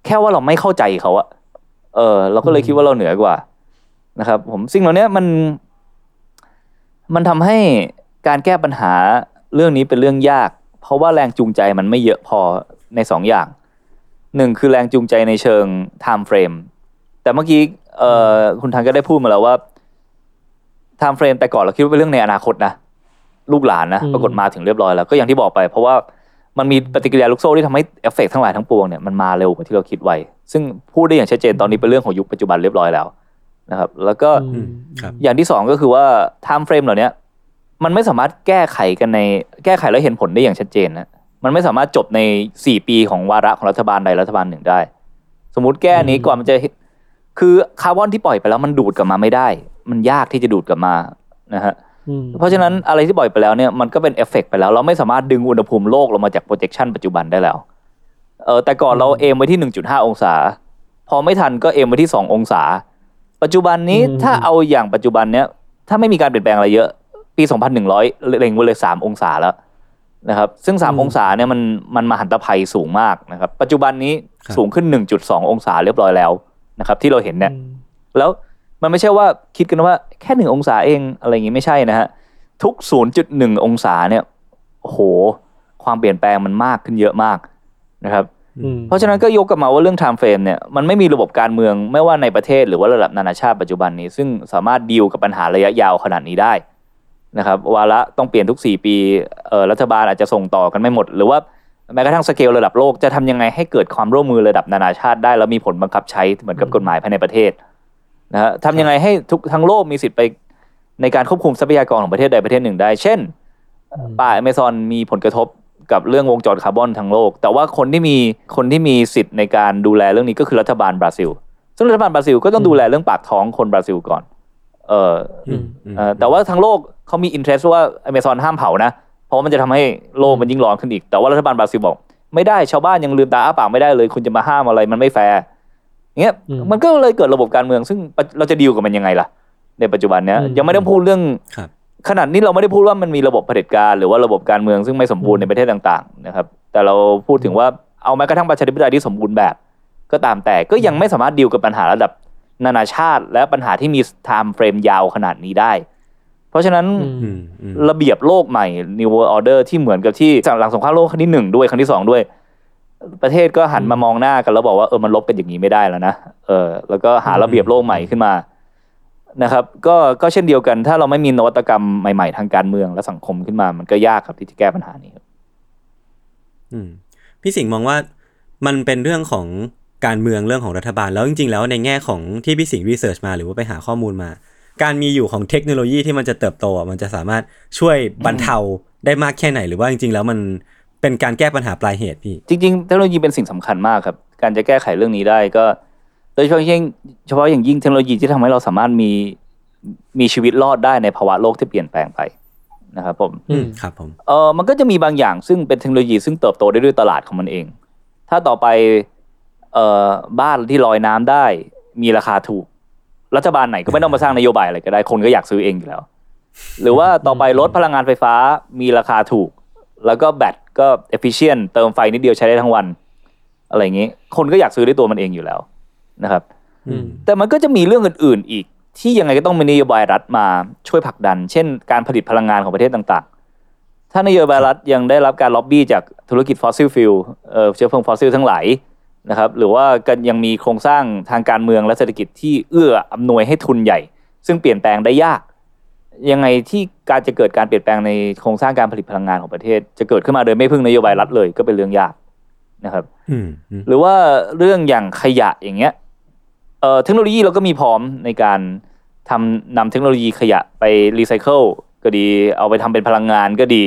แค่ว่าเราไม่เข้าใจเขาอะเออ เราก็เลยคิดว่าเราเหนือกว่า นะครับ ผมสิ่งเหล่านี้มัน มันทำให้การแก้ปัญหาเรื่องนี้เป็นเรื่องยาก เพราะว่าแรงจูงใจมันไม่เยอะพอในสองอย่างหนึ่งคือแรงจูงใจในเชิง time frame แต่เมื่อกี้เอ่อคุณทันก็ได้พูดมาแล้วว่า time frame แต่ก่อนเราคิดว่าเป็นเรื่องในอนาคตนะ ลูกหลานนะอืมปรากฏมาถึงเรียบร้อยแล้วก็อย่างที่บอกไป เพราะว่ามันมีปฏิกิริยาลูกโซ่ที่ทำให้เอฟเฟกต์ทั้งหลายทั้งปวงเนี่ยมันมาเร็วกว่าที่เราคิดไว้ ซึ่งพูดได้อย่างชัดเจนตอนนี้เป็นเรื่องของยุคปัจจุบันเรียบร้อยแล้วนะครับ แล้วก็อืมครับอย่างที่สองก็คือว่า time frame เหล่าเนี้ยมันไม่สามารถแก้ไขกันในแก้ไขแล้วเห็นผลได้อย่างชัดเจนนะมันไม่สามารถจบในสี่ปีของวาระของรัฐบาลใดรัฐบาลหนึ่งได้ สมมุติแก้นี้กว่ามันจะคือคาร์บอนที่ปล่อยไปแล้วมันดูดกลับมาไม่ได้ มันยากที่จะดูดกลับมานะฮะอืม เพราะฉะนั้นอะไรที่ปล่อยไปแล้วเนี่ยมันก็เป็นเอฟเฟกต์ไปแล้ว เราไม่สามารถดึงอุณหภูมิโลกลงมาจาก projection ปัจจุบันได้แล้วเออแต่ก่อนเรา aim ไว้ที่ 1.5 องศา พอไม่ทันก็ aim ไว้ที่ 2 องศา ปัจจุบันนี้อืมถ้าเอาอย่างปัจจุบันเนี้ยถ้าไม่มีการเปลี่ยนแปลงอะไรเยอะ ปี 2,100 เล็งไว้เลย 3 องศาแล้วนะครับ ซึ่ง 3 องศาเนี่ยมันมันมหันตภัยสูงมากนะครับ ปัจจุบันนี้ครับสูงขึ้น 1.2 องศาเรียบร้อยแล้วนะครับ ที่เราเห็นเนี่ยอืมแล้ว มันไม่ใช่ว่าคิดกันว่าแค่หนึ่งองศาเองอะไรอย่างงี้ไม่ใช่นะฮะทุก 0.1 องศาเนี่ยโอ้โหความเปลี่ยนแปลงมันมากขึ้นเยอะมากนะครับอืมเพราะฉะนั้นก็ยกกลับมาว่าเรื่อง time frame เนี่ยมันไม่มีระบบการเมืองไม่ว่าในประเทศหรือว่าระดับนานาชาติปัจจุบันนี้ ซึ่งสามารถดีลกับปัญหาระยะยาวขนาดนี้ได้นะครับวาระต้องเปลี่ยนทุก 4 ปีเอ่อรัฐบาลอาจจะส่งต่อกันไม่หมด หรือว่าแม้กระทั่งสเกลระดับโลกจะทำยังไงให้เกิดความร่วมมือระดับนานาชาติได้แล้วมีผลบังคับใช้เหมือนกับกฎหมายภายในประเทศ นะฮะทำยังไงให้ทุกทั้งโลกมีสิทธิ์ไปในการควบคุมทรัพยากรของประเทศใดประเทศหนึ่งได้ เช่น ป่าอเมซอนมีผลกระทบกับเรื่องวงจรคาร์บอนทั้งโลก แต่ว่าคนที่มีคนที่มีสิทธิ์ในการดูแลเรื่องนี้ก็คือรัฐบาลบราซิล ซึ่งรัฐบาลบราซิลก็ต้องดูแลเรื่องปากท้องคนบราซิลก่อน เอออืมอืมเออแต่ว่าทั้งโลกเขามี interest ว่าอเมซอนห้ามเผานะ เพราะว่ามันจะทำให้โลกมันยิ่งร้อนขึ้นอีก แต่ว่ารัฐบาลบราซิลบอก ไม่ได้ชาวบ้านยังลืมตาอ้าปากไม่ได้เลย คุณจะมาห้ามอะไรมันไม่แฟร์อย่าง เงี้ยอืมมันก็เลยเกิดระบบการเมือง ซึ่งเราจะดีลกับมันยังไงล่ะ ในปัจจุบันเนี้ยอืมยังไม่ต้องพูดเรื่องครับขนาดนี้เราไม่ได้พูดว่ามันมีระบบเผด็จการหรือว่าระบบการเมืองซึ่งไม่สมบูรณ์ในประเทศต่างๆนะครับแต่เราพูดถึงว่าเอาแม้กระทั่งประชาธิปไตยที่สมบูรณ์แบบ ก็ตามแต่ก็ยังไม่สามารถดีลกับปัญหาระดับนานาชาติ และปัญหาที่มี time frame ยาวขนาดนี้ได้ เพราะฉะนั้นอืมอืมอืมระเบียบโลกใหม่ New World Order ที่เหมือนกับที่หลังสงครามโลกครั้งที่หนึ่งด้วยครั้งที่สองด้วย ประเทศก็หันมามองหน้ากันแล้วบอกว่าเออมันลบกันอย่างนี้ไม่ได้แล้วนะเออแล้วก็หาระเบียบโลกใหม่ขึ้นมานะครับก็ก็เช่นเดียวกันถ้าเราไม่มีนวัตกรรมใหม่ๆ ทางการเมืองและสังคมขึ้นมา มันก็ยากครับที่จะแก้ปัญหานี้ครับอืมพี่สิงห์มองว่ามันเป็นเรื่องของการเมืองเรื่องของรัฐบาล แล้วจริงๆ แล้วในแง่ของที่พี่สิงห์รีเสิร์ชมาหรือว่าไปหาข้อมูลมา การมีอยู่ของเทคโนโลยีที่มันจะเติบโตอะมันจะสามารถช่วยบรรเทาได้มากแค่ไหน หรือว่าจริงๆ แล้วมัน เป็นการแก้ปัญหาปลายเหตุพี่ จริงๆ เทคโนโลยีเป็นสิ่งสำคัญมากครับ การจะแก้ไขเรื่องนี้ได้ก็ โดยเฉพาะยิ่งเฉพาะอย่างยิ่งเทคโนโลยีที่ทำให้เราสามารถมีมีชีวิตรอดได้ในภาวะโลกที่เปลี่ยนแปลงไปนะครับผมอืมครับผมเออมันก็จะมีบางอย่างซึ่งเป็นเทคโนโลยีซึ่งเติบโตได้ด้วยตลาดของมันเอง ถ้าต่อไปเอ่อบ้านที่ลอยน้ำได้ มีราคาถูก รัฐบาลไหนก็ไม่ต้องมาสร้างนโยบายอะไรก็ได้คนก็อยากซื้อเองอยู่แล้ว หรือว่าต่อไปรถพลังงานไฟฟ้ามีราคาถูก แล้วก็แบตก็ efficient เติมไฟนิดเดียวใช้ได้ทั้งวัน อะไรอย่างนี้ คนก็อยากซื้อด้วยตัวมันเองอยู่แล้วนะครับอืมแต่มันก็จะมีเรื่องอื่น ๆ อีก ที่ยังไงก็ต้องมีนโยบายรัฐมาช่วยผลักดัน เช่น การผลิตพลังงานของประเทศต่างๆ ถ้านโยบายรัฐยังได้รับการล็อบบี้จากธุรกิจ fossil fuel เอ่อเชื้อเพลิงฟอสซิลทั้งหลายนะครับหรือว่ากันยังมีโครงสร้างทางการเมืองและเศรษฐกิจที่เอื้ออำนวยให้ทุนใหญ่ ซึ่งเปลี่ยนแปลงได้ยาก ยังไงที่การจะเกิดการเปลี่ยนแปลงในโครงสร้างการผลิตพลังงานของประเทศ จะเกิดขึ้นมาโดยไม่พึ่งนโยบายรัฐเลยก็เป็นเรื่องยากนะครับอืมอืมหรือว่าเรื่องอย่างขยะอย่างเงี้ยเอ่อเทคโนโลยีเราก็มีพร้อมในการทำนำเทคโนโลยีขยะไปรีไซเคิลก็ดี เอาไปทำเป็นพลังงานก็ดี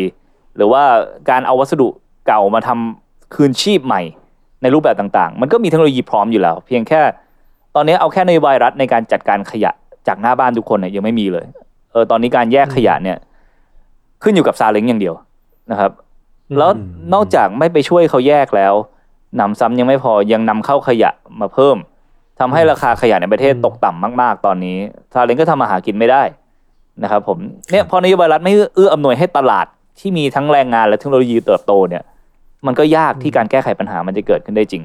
หรือว่าการเอาวัสดุเก่ามาทำคืนชีพใหม่ในรูปแบบต่าง ๆ มันก็มีเทคโนโลยีพร้อมอยู่แล้ว เพียงแค่ ตอนนี้เอาแค่นโยบายรัฐในการจัดการขยะจากหน้าบ้านทุกคนเนี่ยยังไม่มีเลย เออตอนนี้การแยกขยะเนี่ย ขึ้นอยู่กับซาเล้งอย่างเดียวนะครับ แล้วนอกจากไม่ไปช่วยเขาแยกแล้วหนำซ้ำยังไม่พอยังนำเข้าขยะมาเพิ่มทำให้ราคาขยะในประเทศตกต่ำมาก ๆ ตอนนี้ซาเล้งก็ทำมาหากินไม่ได้นะครับผมเนี่ยพอนโยบายรัฐไม่เอื้ออำนวยให้ตลาดที่มีทั้งแรงงานและเทคโนโลยีเติบโตเนี่ย มันก็ยากที่การแก้ไขปัญหามันจะเกิดขึ้นได้จริง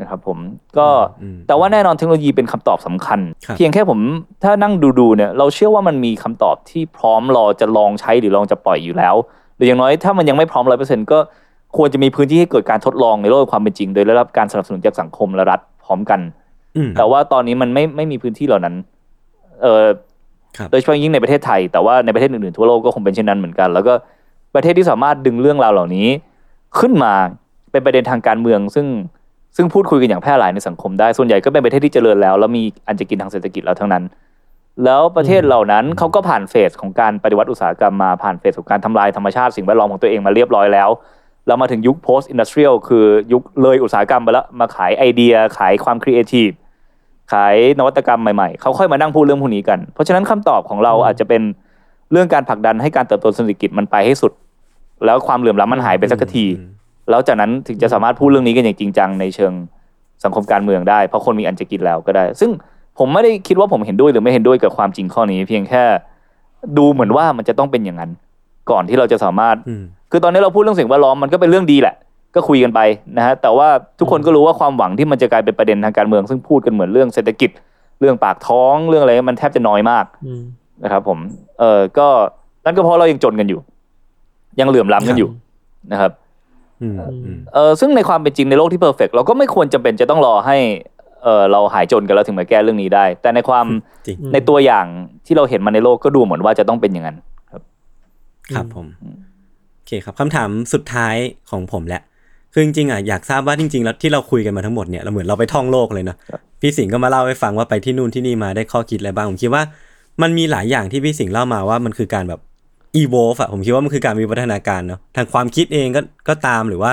นะครับผมก็อืมแต่ว่าแน่นอนเทคโนโลยีเป็นคำตอบสำคัญครับเพียงแค่ผมถ้านั่งดูๆเนี่ยเราเชื่อว่ามันมีคำตอบที่พร้อมรอจะลองใช้หรือลองจะปล่อยอยู่แล้วหรืออย่างน้อยถ้ามันยังไม่พร้อมร้อยเปอร์เซ็นก็ควรจะมีพื้นที่ให้เกิดการทดลองในโลกความเป็นจริง โดยได้รับการสนับสนุนจากสังคมและรัฐพร้อมกันอืมแต่ว่าตอนนี้มันไม่ไม่มีพื้นที่เหล่านั้นเออครับโดยเฉพาะยิ่งในประเทศไทย แต่ว่าในประเทศอื่นๆทั่วโลกก็คงเป็นเช่นนั้นเหมือนกัน แล้วก็ประเทศที่สามารถดึงเรื่องราวเหล่านี้ ขึ้นมาเป็นประเด็นทางการเมืองซึ่ง ซึ่งพูดคุยกันอย่างแพร่หลายในสังคมได้ส่วนใหญ่ก็เป็นประเทศที่เจริญแล้วแล้วมีอันจะกินทางเศรษฐกิจแล้วทั้งนั้น แล้วประเทศเหล่านั้นเขาก็ผ่านเฟสของการปฏิวัติอุตสาหกรรมมาผ่านเฟสของการทำลายธรรมชาติสิ่งแวดล้อมของตัวเองมาเรียบร้อยแล้ว เรามาถึงยุค post industrial คือยุคเลยอุตสาหกรรมไปแล้วมาขายไอเดียขายความครีเอทีฟขายนวัตกรรมใหม่ๆ เขาค่อยมานั่งพูดเรื่องพวกนี้กัน เพราะฉะนั้นคำตอบของเราอาจจะเป็นเรื่องการผลักดันให้การเติบโตเศรษฐกิจมันไปให้สุด แล้วความเหลื่อมล้ำมันหายไปสักที แล้วจากนั้นถึงจะสามารถพูดเรื่องนี้กันอย่างจริงจังในเชิงสังคมการเมืองได้ เพราะคนมีอันจะกินแล้วก็ได้ ซึ่งผมไม่ได้คิดว่าผมเห็นด้วยหรือไม่เห็นด้วยกับความจริงข้อนี้ เพียงแค่ดูเหมือนว่ามันจะต้องเป็นอย่างนั้น ก่อนที่เราจะสามารถอืมคือตอนนี้เราพูดเรื่องสิ่งแวดล้อมมันก็เป็นเรื่องดีแหละ ก็คุยกันไปนะฮะแต่ว่าทุกคนก็รู้ว่าความหวังที่มันจะกลายเป็นประเด็นทางการเมือง ซึ่งพูดกันเหมือนเรื่องเศรษฐกิจเรื่องปากท้องเรื่องอะไรมันแทบจะน้อยมากอืมนะครับผมเออก็นั่นก็เพราะเรายังจนกันอยู่ ยังเหลื่อมล้ำกันอยู่นะครับอืมอืม เออซึ่งในความเป็นจริงในโลกที่เพอร์เฟกเราก็ไม่ควรจำเป็นจะต้องรอให้เออเราหายจนกันแล้วถึงมาแก้เรื่องนี้ได้ แต่ในความจริงในตัวอย่างที่เราเห็นมาในโลกก็ดูเหมือนว่าจะต้องเป็นอย่างนั้นครับผมโอเคครับคำถามสุดท้ายของผมแหละคือจริงๆอะอยากทราบว่าจริงๆแล้วที่เราคุยกันมาทั้งหมดเนี่ยเราเหมือนเราไปท่องโลกเลยเนาะพี่สิงห์ก็มาเล่าให้ฟังว่าไปที่นู่นที่นี่มาได้ข้อคิดอะไรบ้างผมคิดว่า มันมีหลายอย่างที่พี่สิงห์เล่ามาว่ามันคือการแบบ evolve อะผมคิดว่ามันคือการมีวัฒนาการเนาะทางความคิดเองก็ก็ตามหรือว่า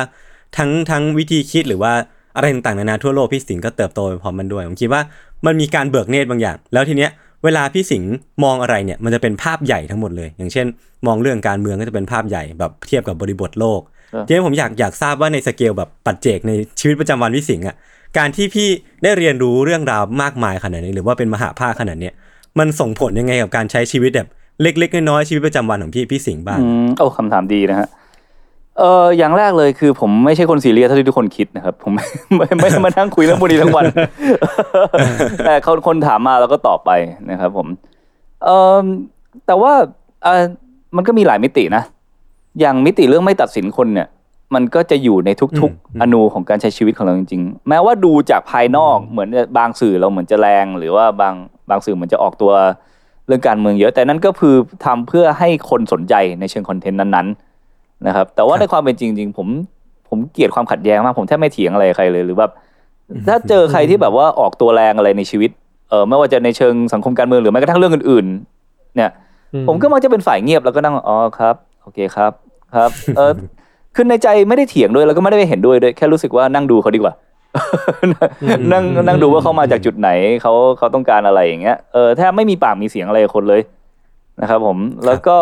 ทั้งทั้งวิธีคิดหรือว่าอะไรต่างๆนานาทั่วโลกพี่สิงห์ก็เติบโตไปพร้อมมันด้วย ผมคิดว่ามันมีการเบิกเนตรบางอย่าง แล้วทีเนี้ยเวลาพี่สิงห์มองอะไรเนี่ยมันจะเป็นภาพใหญ่ทั้งหมดเลย อย่างเช่น มองเรื่องการเมืองก็จะเป็นภาพใหญ่แบบเทียบกับบริบทโลกเออทีนี้ผมอยากอยากทราบว่าในสเกลแบบปัจเจกในชีวิตประจำวันพี่สิงห์อะการที่พี่ได้เรียนรู้เรื่องราวมากมายขนาดนี้ หรือว่าเป็นมหาภาคขนาดเนี้ยมันส่งผลยังไงกับการใช้ชีวิตแบบ เล็ก ๆ น้อยๆชีวิตประจำวันของพี่พี่สิงห์บ้างอืมโอ้คำถามดีนะฮะเอออย่างแรกเลยคือผมไม่ใช่คนซีเรียสเท่าที่ทุกคนคิดนะครับ ผมไม่ไม่ไม่ได้มานั่งคุยเรื่องพวกนี้ทั้งวัน แต่คนคนถามมาแล้วก็ตอบไปนะครับผมเออแต่ว่าเออมันก็มีหลายมิตินะ อย่างมิติเรื่องไม่ตัดสินคนเนี่ย มันก็จะอยู่ในทุกอืมๆอนูของการใช้ชีวิตของเราจริงๆ แม้ว่าดูจากภายนอกเหมือนบางสื่อเราเหมือนจะแรง หรือว่าบางบางสื่อเหมือนจะออกตัว เรื่องการเมืองเยอะ แต่นั่นก็คือทำเพื่อให้คนสนใจในเชิงคอนเทนต์นั้นๆนะครับ แต่ว่าในความเป็นจริงจริงๆผมผมเกลียดความขัดแย้งมากผมแทบไม่เถียงอะไรกับใครเลยหรือแบบถ้าเจอใครที่แบบว่าออกตัวแรงอะไรในชีวิตเออไม่ว่าจะในเชิงสังคมการเมืองหรือแม้กระทั่งเรื่องอื่น ๆ เนี่ย ผมก็มักจะเป็นฝ่ายเงียบแล้วก็นั่งอ๋อครับโอเคครับครับเออคือในใจไม่ได้เถียงด้วยแล้วก็ไม่ได้ไปเห็นด้วยด้วยแค่รู้สึกว่านั่งดูเขาดีกว่า นั่งนั่งดูว่าเขามาจากจุดไหนเขาเขาต้องการอะไรอย่างเงี้ยเออแทบไม่มีปากมีเสียงอะไรกับคนเลยนะครับผมแล้วก็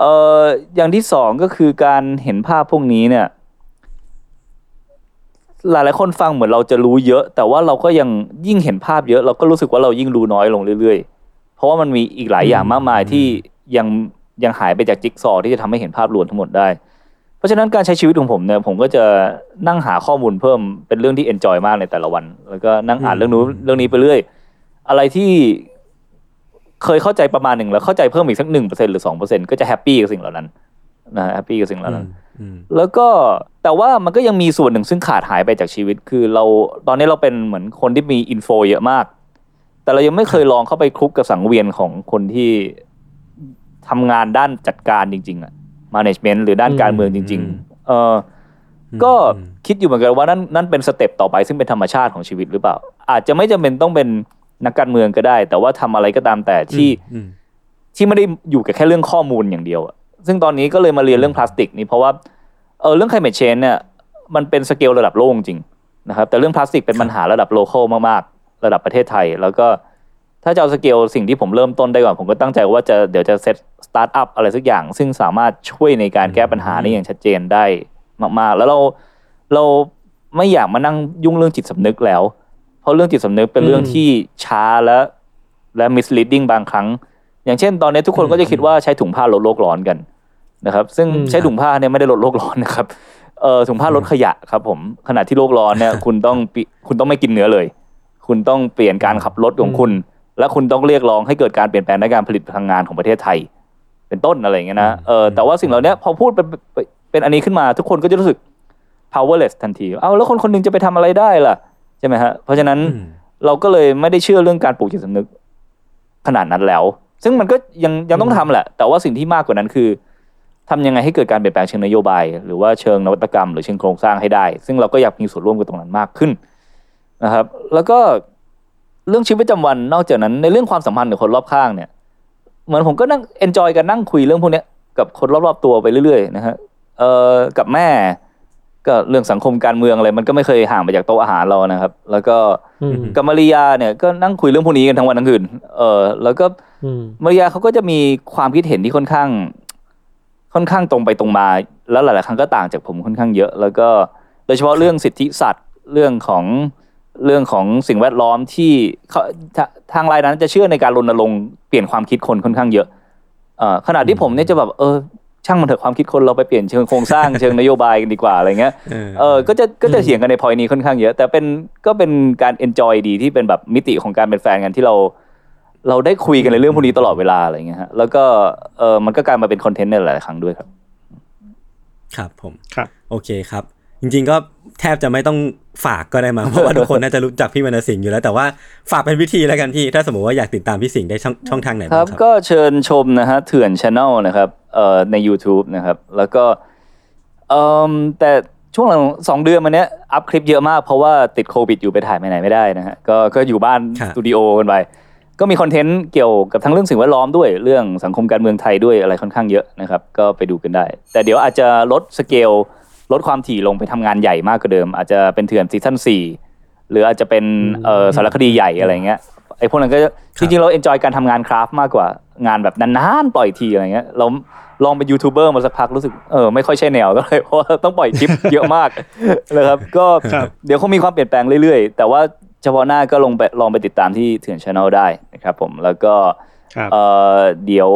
เอออย่างที่สองก็คือการเห็นภาพพวกนี้เนี่ย หลายหลายๆคนฟังเหมือนเราจะรู้เยอะ แต่ว่าเราก็ยังยิ่งเห็นภาพเยอะ เราก็รู้สึกว่าเรายิ่งรู้น้อยลงเรื่อยๆ เพราะว่ามันมีอีกหลายอย่างมากมายที่ยังยังหายไปจากจิ๊กซอว์ที่จะทำให้เห็นภาพรวมทั้งหมดได้เพ ราะฉะนั้นการใช้ชีวิตของผมเนี่ยผมก็จะนั่งหาข้อมูลเพิ่มเป็นเรื่องที่ enjoy มากในแต่ละวัน แล้วก็นั่งอ่านเรื่องนู้นเรื่องนี้ไปเรื่อย อะไรที่เคยเข้าใจประมาณหนึ่งแล้วเข้าใจเพิ่มอีกสักหนึ่งเปอร์เซ็นหรือสองเปอร์เซ็นก็จะ happy กับสิ่งเหล่านั้นนะ happy กับสิ่งเหล่านั้นอืมแล้วก็แต่ว่ามันก็ยังมีส่วนหนึ่งซึ่งขาดหายไปจากชีวิต คือเราตอนนี้เราเป็นเหมือนคนที่มี info เยอะมาก แต่เรายังไม่เคยลองเข้าไปคลุกกับสังเวียนของคนที่ทำงานด้านจัดการจริง ๆอะ management หรือด้านการเมืองจริง ๆเอออก็คิดอยู่เหมือนกันว่านั่นนั่นเป็น step ต่อไปซึ่งเป็นธรรมชาติของชีวิตหรือเปล่า อาจจะไม่จำเป็นต้องเป็นนักการเมืองก็ได้ แต่ว่าทำอะไรก็ตามแต่ที่อืมที่ไม่ได้อยู่กับแค่เรื่องข้อมูลอย่างเดียวอะซึ่งตอนนี้ก็เลยมาเรียนเรื่องพลาสติกนี่เพราะว่าเออเรื่อง climate change เนี่ยมันเป็นสเกลระดับโลกจริงนะครับแต่เรื่องพลาสติกเป็นปัญหาระดับโล a l มากๆ ระดับประเทศไทย แล้วก็ ถ้าจะเอาสเกลสิ่งที่ผมเริ่มต้นได้ก่อนผมก็ตั้งใจว่าจะเดี๋ยวจะเซตสตาร์ทอัพอะไรสักอย่าง ซึ่งสามารถช่วยในการแก้ปัญหานี้อย่างชัดเจนได้มากๆ แล้วเราเราไม่อยากมานั่งยุ่งเรื่องจิตสำนึกแล้ว เพราะเรื่องจิตสำนึกเป็นเรื่องที่ช้าและและ misleading บางครั้ง อย่างเช่น ตอนนี้ทุกคนก็จะคิดว่าใช้ถุงผ้าลดโลกร้อนกันนะครับ ซึ่งอืมใช้ถุงผ้าเนี่ยไม่ได้ลดโลกร้อนนะครับเออถุงผ้าลดขยะครับผมขณะที่โลกร้อนเนี่ยคุณต้องปิคุณต้องไม่กินเนื้อเลย คุณต้องเปลี่ยนการขับรถของคุณ และคุณต้องเรียกร้องให้เกิดการเปลี่ยนแปลงในการผลิตพลังงานของประเทศไทย เป็นต้นอะไรอย่างเงี้ยนะเออแต่ว่าสิ่งเหล่านี้พอพูดเป็นเป็นเป็นอันนี้ขึ้นมาทุกคนก็จะรู้สึก powerless ทันทีเอาแล้วคนคนหนึงจะไปทำอะไรได้ล่ะใช่ไหมฮะเพราะฉะนั้นอืมเราก็เลยไม่ได้เชื่อเรื่องการปลูกจิตสำนึกขนาดนั้นแล้ว ซึ่งมันก็ยังยังต้องทำแหละ แต่ว่าสิ่งที่มากกว่านั้นคือทำยังไงให้เกิดการเปลี่ยนแปลงเชิงนโยบาย หรือว่าเชิงนวัตกรรม หรือเชิงโครงสร้างให้ได้ ซึ่งเราก็อยากมีส่วนร่วมกับตรงนั้นมากขึ้นนะครับ แล้วก็ เรื่องชีวิตประจำวันนอกจากนั้นในเรื่องความสัมพันธ์กับคนรอบข้างเนี่ยเหมือนผมก็นั่งเอนจอยกันนั่งคุยเรื่องพวกเนี้ยกับคนรอบๆตัวไปเรื่อยๆนะฮะเอ่อกับแม่ ก็เรื่องสังคมการเมืองอะไรมันก็ไม่เคยห่างไปจากโต๊ะอาหารเรานะครับ แล้วก็อืมกับมาริยาเนี่ยก็นั่งคุยเรื่องพวกนี้กันทั้งวันทั้งคืนเออแล้วก็อืมมาริยาเขาก็จะมีความคิดเห็นที่ค่อนข้าง ค่อนข้างตรงไปตรงมา แล้วหลาย ๆ ครั้งก็ต่างจากผมค่อนข้างเยอะ แล้วก็โดยเฉพาะเรื่องสิทธิสัตว์เรื่องของ เรื่องของสิ่งแวดล้อมที่เขาทาทางรายนั้นจะเชื่อในการรณรงค์เปลี่ยนความคิดคนค่อนข้างเยอะเอ่อขณะที่ผมเนี่ยจะแบบเออช่างมันเถอะความคิดคนเราไปเปลี่ยนเชิงโครงสร้างเชิงนโยบายกันดีกว่าอะไรเงี้ยเออเออก็จะก็จะเถียงกันในพอยนี้ค่อนข้างเยอะ แต่เป็นก็เป็นการ enjoy ดีที่เป็นแบบมิติของการเป็นแฟนกันที่เรา เราได้คุยกันในเรื่องพวกนี้ตลอดเวลาอะไรเงี้ยฮะแล้วก็เออมันก็กลายมาเป็นคอนเทนต์ในหลายๆครั้งด้วยครับ ครับผมครับโอเคครับ จริง ๆ ก็แทบจะไม่ต้องฝากก็ได้มั้งเพราะว่าทุกคนน่าจะรู้จักพี่วรรณสิงห์อยู่แล้วแต่ว่าฝากเป็นพิธีแล้วกันพี่ ถ้าสมมติว่าอยากติดตามพี่สิงห์ได้ช่องช่องทางไหนบ้างครับครับ ก็เชิญชมนะฮะเถื่อนช n แนลนะครับเอ่อใน YouTube นะครับ แล้วก็เอ่อแต่ช่วงหลังสองเดือนมาเนี้ยอัพคลิปเยอะมากเพราะว่าติดโควิดอยู่ไปถ่ายไปไหนไม่ได้นะฮะก็ก็อยู่บ้านครับ สตูดิโอกันไปก็มีคอนเทนต์เกี่ยวกับทั้งเรื่องสิ่งแวดล้อมด้วยเรื่องสังคมการเมืองไทยด้วยอะไรค่อนข้างเยอะนะครับ ก็ไปดูกันได้ แต่เดี๋ยวอาจจะลดสเกล ลดความถี่ลงไปทำงานใหญ่มากกว่าเดิม อาจจะเป็นเถื่อน season สี่หรืออาจจะเป็นเอ่อสารคดีใหญ่อะไรเงี้ยไอ้พวกนั้นก็จริงๆเรา enjoy การทำงาน craft มากกว่างานแบบนานๆปล่อยทีอะไรเงี้ยเราลองเป็นยูทูบเบอร์มาสักพักรู้สึกเออไม่ค่อยใช่แนวก็เลยเพราะว่าต้องปล่อยคลิปเยอะมากนะครับก็ครับเดี๋ยวคงมีความเปลี่ยนแปลงเรื่อยๆ แต่ว่าเฉพาะหน้าก็ลงไปลองไปติดตามที่เถื่อนช n แนลได้นะครับผมแล้วก็ครับเอ่อเดี๋ยว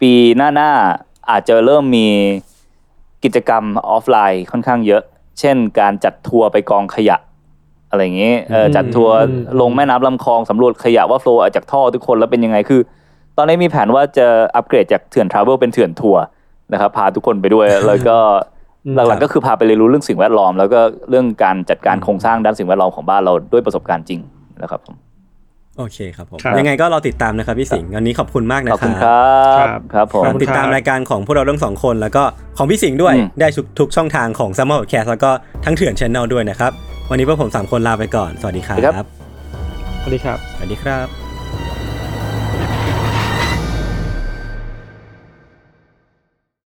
ปีหน้าๆอาจจะเริ่มมี กิจกรรมออฟไลน์ค่อนข้างเยอะ เช่น การจัดทัวร์ไปกองขยะ อะไรอย่างนี้เอออืมจัดทัวร์อืมลงแม่น้ำลำคลองสำรวจขยะว่า flow จากท่อทุกคนแล้วเป็นยังไงคือ ตอนนี้มีแผนว่าจะอัปเกรดจากเถื่อน Travel เป็นเถื่อนทัวร์นะครับพาทุกคนไปด้วยแล้วก็อืมหลักๆก็คือพาไปเรียนรู้เรื่องสิ่งแวดล้อม แล้วก็เรื่องการจัดการโครงสร้างด้านสิ่งแวดล้อมของบ้านเราด้วยประสบการณ์จริงนะครับผม โอเคครับผม ครับยังไงก็รอติดตามนะครับพี่สิงห์วันนี้ขอบคุณมากนะขอบคคุณครัรับครับครับผม ขอบคุณติดตามรายการของพวกเราทั้งสองคนแล้วก็ของพี่สิงห์ด้วยอืม ได้ทุกทุกช่องทางของ s ซ m ม e r Podcast แล้วก็ทั้งเถื่อนช n แนลด้วยนะครับ วันนี้พวกผมสามคนลาไปก่อน สวัสดีครับ สวัสดีครับ สวัสดีครับ